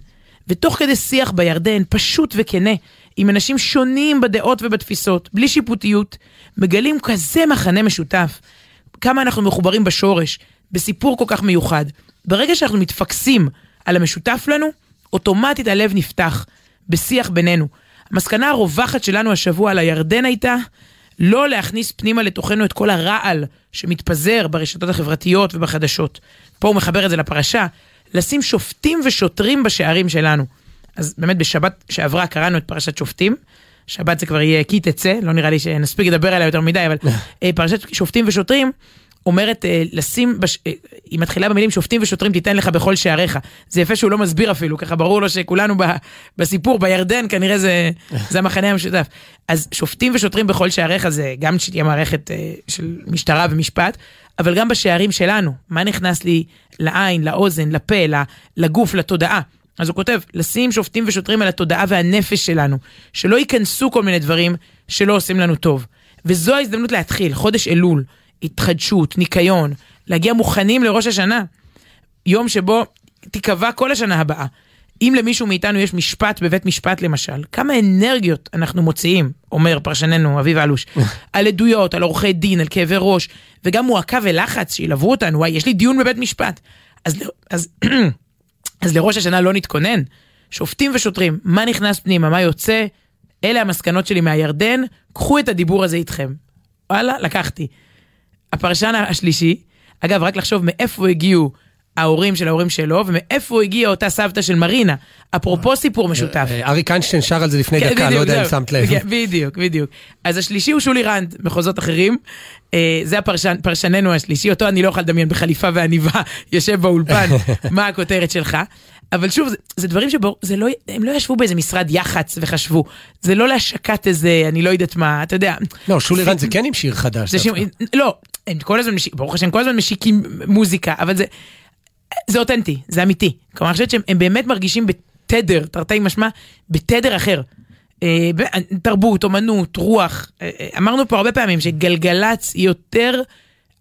ותוך כדי שיח בירדן, פשוט וכנה, עם אנשים שונים בדעות ובתפיסות, בלי שיפוטיות, מגלים כזה מחנה משותף. כמה אנחנו מחוברים בשורש, בסיפור כל כך מיוחד. ברגע שאנחנו מתפקסים על המשותף לנו, אוטומטית הלב נפתח, בשיח בינינו. המסקנה הרווחת שלנו השבוע על הירדן הייתה לא להכניס פנימה לתוכנו את כל הרעל שמתפזר ברשתות החברתיות ובחדשות. פה הוא מחבר את זה לפרשה, לשים שופטים ושוטרים בשערים שלנו. אז באמת בשבת שעברה קראנו את פרשת שופטים. שבת זה כבר יהיה כי תצא, לא נראה לי שנספיק לדבר עליה יותר מדי, אבל אה, פרשת שופטים ושוטרים אומרת אה, לשים, בש... אה, היא מתחילה במילים שופטים ושוטרים תיתן לך בכל שעריך. זה יפה שהוא לא מסביר אפילו, ככה ברור לו שכולנו ב... בסיפור, בירדן כנראה זה, זה המחנה המשותף. אז שופטים ושוטרים בכל שעריך זה גם שתהיה מערכת אה, של משטרה ומשפט, אבל גם בשערים שלנו, מה נכנס לי לעין, לאוזן, לפה, לגוף, לתודעה. אז הוא כותב, לשים שופטים ושוטרים על התודעה והנפש שלנו, שלא ייכנסו כל מיני דברים שלא עושים לנו טוב. וזו ההזדמנות להתחיל, חודש אלול, התחדשות, ניקיון, להגיע מוכנים לראש השנה. יום שבו תיקבע כל השנה הבאה. אם למישהו מאיתנו יש משפט בבית משפט למשל, כמה אנרגיות אנחנו מוציאים, אומר פרשננו אביב אלוש, על עדויות, על עורכי דין, על כאבי ראש, וגם מועקה ולחץ שילוו אותנו, וואי, יש לי דיון בבית משפט. אז, אז, אז לראש השנה לא נתכונן. שופטים ושוטרים, מה נכנס פנימה, מה יוצא, אלה המסקנות שלי מהירדן, קחו את הדיבור הזה איתכם. וואלה, לקחתי. הפרשן השלישי, אגב, רק לחשוב מאיפה הגיעו ההורים של ההורים שלו, ומאיפה הגיעה אותה סבתא של מרינה. אפרופו סיפור משותף. אה, אריק איינשטיין שר על זה לפני כן, דקה, לא יודע אם. שמת לב. כן, בדיוק, בדיוק. אז השלישי הוא שולי רנד, מחוזות אחרים. אה, זה הפרשן, פרשננו השלישי, אותו אני לא יכול לדמיין בחליפה ועניבה, יושב באולפן, מה הכותרת שלך. אבל שוב, זה, זה דברים זה לא, הם לא ישבו באיזה משרד יח"צ וחשבו. זה לא להשקת איזה, אני לא יודעת מה, אתה יודע. לא, שולי רנד זה כן עם שיר חדש. זה דווקא. שיר, לא, הם כל הזמן, משיק, ברוך השם, כל הזמן משיקים מוזיקה, אבל זה, זה אותנטי, זה אמיתי. כלומר, אני חושבת שהם הם באמת מרגישים בתדר, תרתי משמע, בתדר אחר. אה, ב- תרבות, אומנות, רוח. אה, אה, אמרנו פה הרבה פעמים שגלגלצ יותר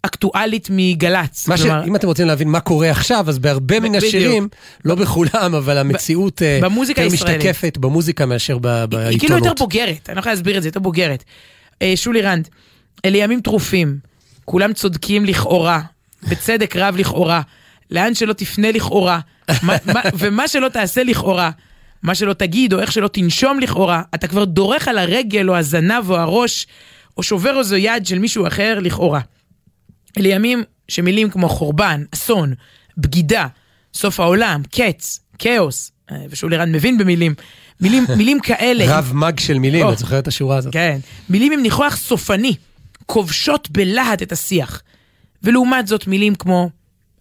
אקטואלית מגל"צ. מה ש... כלומר, אם אתם רוצים להבין מה קורה עכשיו, אז בהרבה מן. השירים, לא בכולם, אבל המציאות אה, במוזיקה יותר הישראלית. משתקפת במוזיקה מאשר ב- בעיתונות. היא כאילו יותר בוגרת, אני לא יכולה להסביר את זה, יותר בוגרת. אה, שולי רנד, אלה ימים טרופים, כולם צודקים לכאורה, בצדק רב לכאורה, לאן שלא תפנה לכאורה, מה, מה, ומה שלא תעשה לכאורה, מה שלא תגיד או איך שלא תנשום לכאורה, אתה כבר דורך על הרגל או הזנב או הראש, או שובר איזו יד של מישהו אחר לכאורה. אלה ימים שמילים כמו חורבן, אסון, בגידה, סוף העולם, קץ, כאוס, אה, ושולי רנד מבין במילים, מילים, מילים כאלה. רב מג של מילים. את זוכרת את השורה הזאת? כן. מילים עם ניחוח סופני, כובשות בלהט את השיח. ולעומת זאת מילים כמו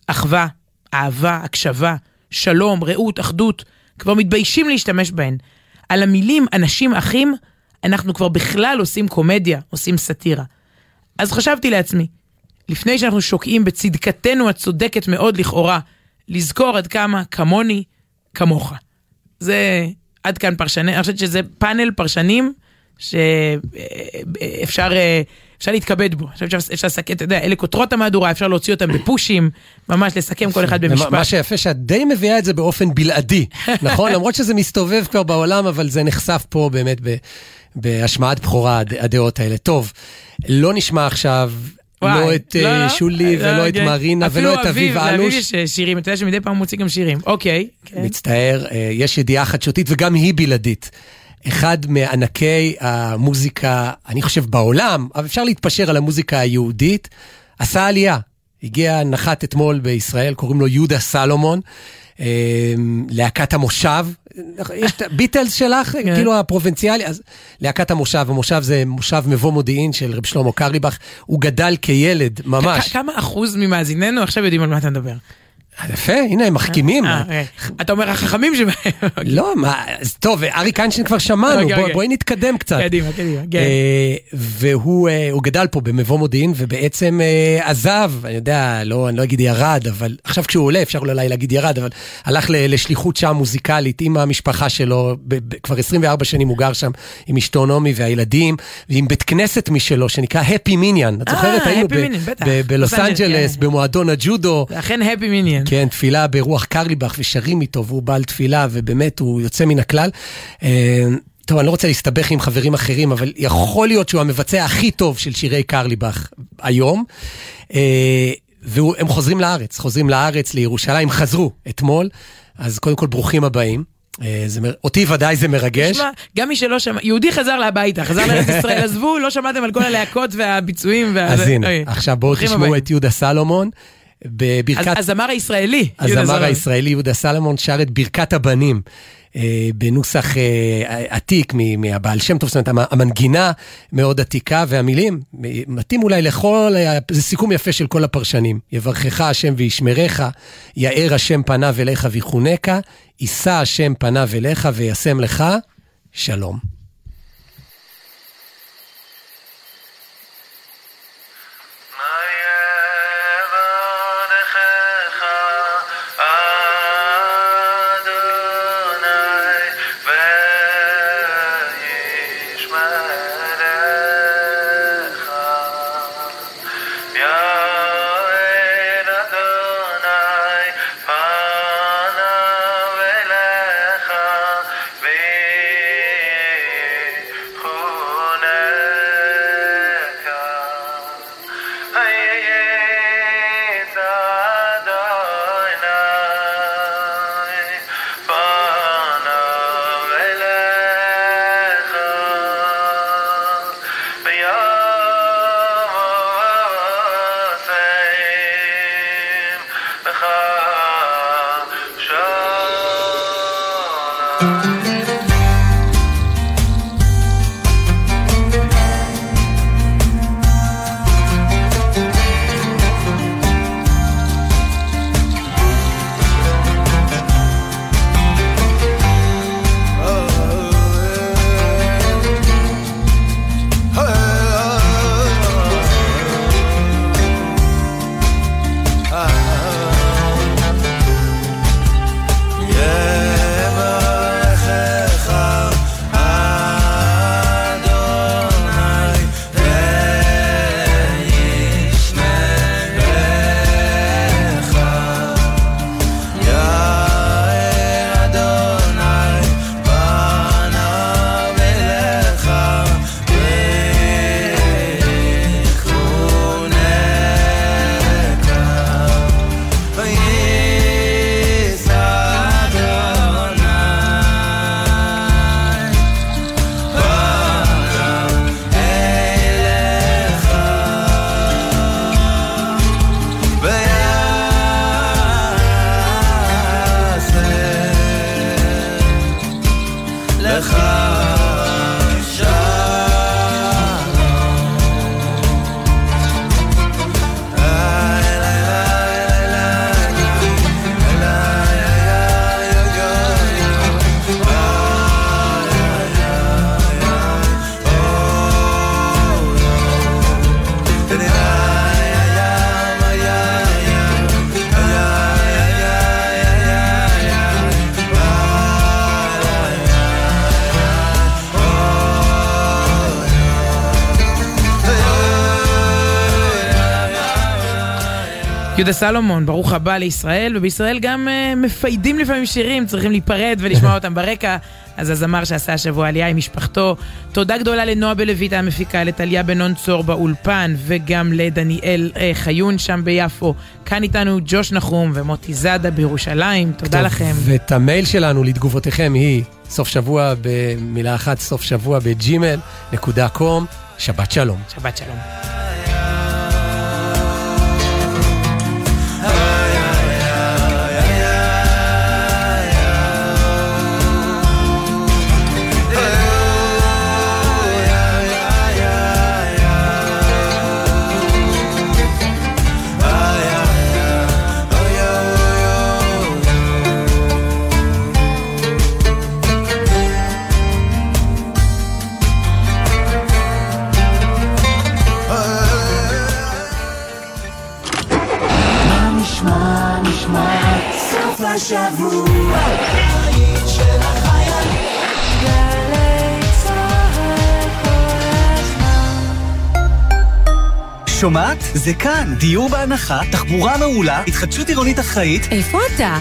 אחווה, אהבה, הקשבה, שלום, רעות, אחדות, כבר מתביישים להשתמש בהן. על המילים אנשים אחים, אנחנו כבר בכלל עושים קומדיה, עושים סאטירה. אז חשבתי לעצמי, לפני שאנחנו שוקעים בצדקתנו הצודקת מאוד לכאורה, לזכור עד כמה כמוני, כמוך. זה עד כאן פרשני, אני חושבת שזה פאנל פרשנים שאפשר אפשר להתכבד בו. חושבת שאפשר לסכם, אתה יודע, אלה כותרות המהדורה, אפשר להוציא אותם בפושים, ממש לסכם כל אחד במשפט. מה שיפה שאת די מביאה את זה באופן בלעדי, נכון? למרות שזה מסתובב כבר בעולם, אבל זה נחשף פה באמת ב- בהשמעת בכורה, הד- הדעות האלה. טוב, לא נשמע עכשיו וואי, לא את אה, שולי לא, ולא את כן. מרינה ולא את אביב אפילו לאביב אלוש. יש אה, שירים, אתה יודע שמדי פעם מוציא גם שירים. אוקיי. כן. מצטער, אה, יש ידיעה חדשותית וגם היא בלעדית. אחד מענקי המוזיקה, אני חושב בעולם, אבל אפשר להתפשר על המוזיקה היהודית, עשה עלייה. הגיע, נחת אתמול בישראל, קוראים לו יהודה סלומון. אה, להקת המושב, יש את הביטלס שלך, כן. כאילו הפרובינציאלי, אז להקת המושב, המושב זה מושב מבוא מודיעין של רב שלמה קרליבך, הוא גדל כילד, ממש. כמה אחוז ממאזיננו עכשיו יודעים על מה אתה מדבר? יפה, הנה, הם מחכימים. אה, אה, אתה אומר החכמים שבהם. לא, מה, טוב, אריק איינשטיין כבר שמענו, אוקיי, אוקיי. בואי נתקדם קצת. קדימה, קדימה, כן. אה, והוא אה, הוא גדל פה במבוא מודיעין, ובעצם אה, עזב, אני יודע, לא, אני לא אגיד ירד, אבל עכשיו כשהוא עולה, אפשר אולי להגיד ירד, אבל הלך לשליחות שם מוזיקלית עם המשפחה שלו, כבר 24 שנים הוא גר שם עם אשתו נעמי והילדים, ועם בית כנסת משלו, שנקרא Happy Minion. את אה, זוכרת? היינו Happy Minion, בלוס לוס אנג'לס, כן. במועדון הג'ודו. אכן הפי מיניאן. כן, תפילה ברוח קרליבך, ושרים איתו, והוא בעל תפילה, ובאמת, הוא יוצא מן הכלל. אה, טוב, אני לא רוצה להסתבך עם חברים אחרים, אבל יכול להיות שהוא המבצע הכי טוב של שירי קרליבך היום. אה, והם חוזרים לארץ, חוזרים לארץ, לירושלים, חזרו אתמול, אז קודם כל ברוכים הבאים. אה, זה, אותי ודאי זה מרגש. תשמע, גם מי שלא שמע, יהודי חזר הביתה, חזר לארץ ישראל, עזבו, לא שמעתם על כל הלהקות והביצועים. וה- אז הנה. עכשיו בואו תשמעו. את יהודה סלומון. בברכת הזמר הישראלי. הזמר זמר. הישראלי יהודה סלומון שר את ברכת הבנים. אה, בנוסח אה, עתיק מהבעל שם טוב, זאת אומרת, המ- המנגינה מאוד עתיקה, והמילים, אה, מתאים אולי לכל, זה סיכום יפה של כל הפרשנים. יברכך השם וישמרך, יאר השם פניו אליך ויחונקה, יישא השם פניו אליך וישם לך שלום. יהודה סלומון, ברוך הבא לישראל, ובישראל גם uh, מפיידים לפעמים שירים, צריכים להיפרד ולשמוע אותם ברקע. אז הזמר שעשה השבוע עלייה עם משפחתו. תודה גדולה לנועה בלויטה המפיקה, לטליה בנון צור באולפן, וגם לדניאל uh, חיון שם ביפו. כאן איתנו ג'וש נחום ומוטי זאדה בירושלים, תודה לכם. ואת המייל שלנו לתגובותיכם היא סוף שבוע במילה אחת, סוף שבוע בג'ימל נקודה קום. שבת שלום. שבת שלום. השבוע. שומעת? זה כאן. דיור בהנחה, תחבורה מעולה, התחדשות עירונית אחראית. איפה אתה?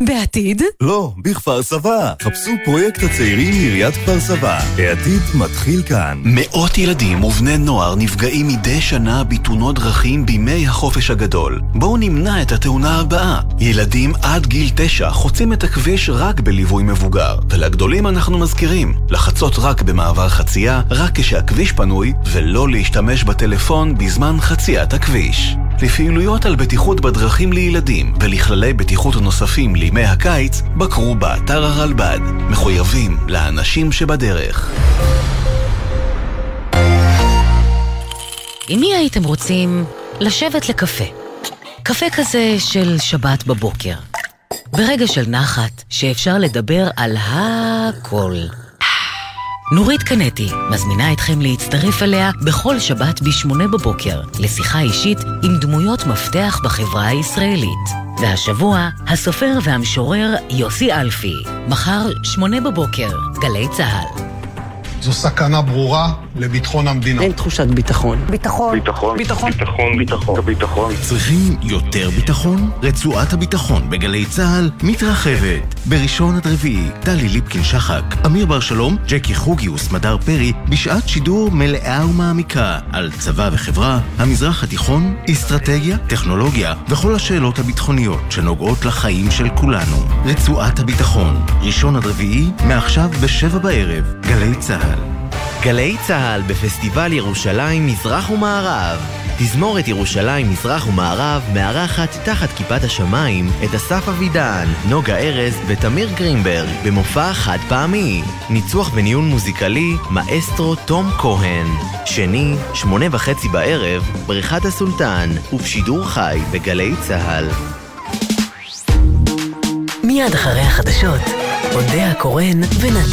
בעתיד? לא, בכפר סבא. חפשו פרויקט הצעירים מעיריית כפר סבא. העתיד מתחיל כאן. מאות ילדים ובני נוער נפגעים מדי שנה בתאונות דרכים בימי החופש הגדול. בואו נמנע את התאונה הבאה. ילדים עד גיל תשע חוצים את הכביש רק בליווי מבוגר. ולגדולים אנחנו מזכירים, לחצות רק במעבר חצייה, רק כשהכביש פנוי, ולא להשתמש בטלפון בזמן חציית הכביש. לפעילויות על בטיחות בדרכים לילדים ולכללי בטיחות נוספים לימי הקיץ, בקרו באתר הרלב"ד. מחויבים לאנשים שבדרך. עם מי הייתם רוצים לשבת לקפה? קפה כזה של שבת בבוקר. ברגע של נחת, שאפשר לדבר על הכל. נורית קנטי מזמינה אתכם להצטרף אליה בכל שבת ב-8 בבוקר לשיחה אישית עם דמויות מפתח בחברה הישראלית. והשבוע, הסופר והמשורר יוסי אלפי. מחר, 8 בבוקר, גלי צה"ל. זו סכנה ברורה לביטחון המדינה. אין תחושת ביטחון. ביטחון. ביטחון. ביטחון. ביטחון. ביטחון. ביטחון. צריכים יותר ביטחון? רצועת הביטחון בגלי צה"ל מתרחבת. בראשון עד רביעי, טלי ליפקין שחק, אמיר בר שלום, ג'קי חוגי וסמדר פרי, בשעת שידור מלאה ומעמיקה על צבא וחברה, המזרח התיכון, אסטרטגיה, טכנולוגיה וכל השאלות הביטחוניות שנוגעות לחיים של כולנו. רצועת הביטחון, ראשון עד רביעי, מעכשיו בשבע בערב, גלי צה"ל. גלי צה"ל בפסטיבל ירושלים מזרח ומערב. תזמורת ירושלים מזרח ומערב מארחת תחת כיפת השמיים את אסף אבידן, נוגה ארז ותמיר גרינברג במופע חד פעמי. ניצוח וניהול מוזיקלי מאסטרו תום כהן. שני, שמונה וחצי בערב, בריכת הסולטן, ובשידור חי בגלי צה"ל. מיד אחרי החדשות, אודיה קורן ונתן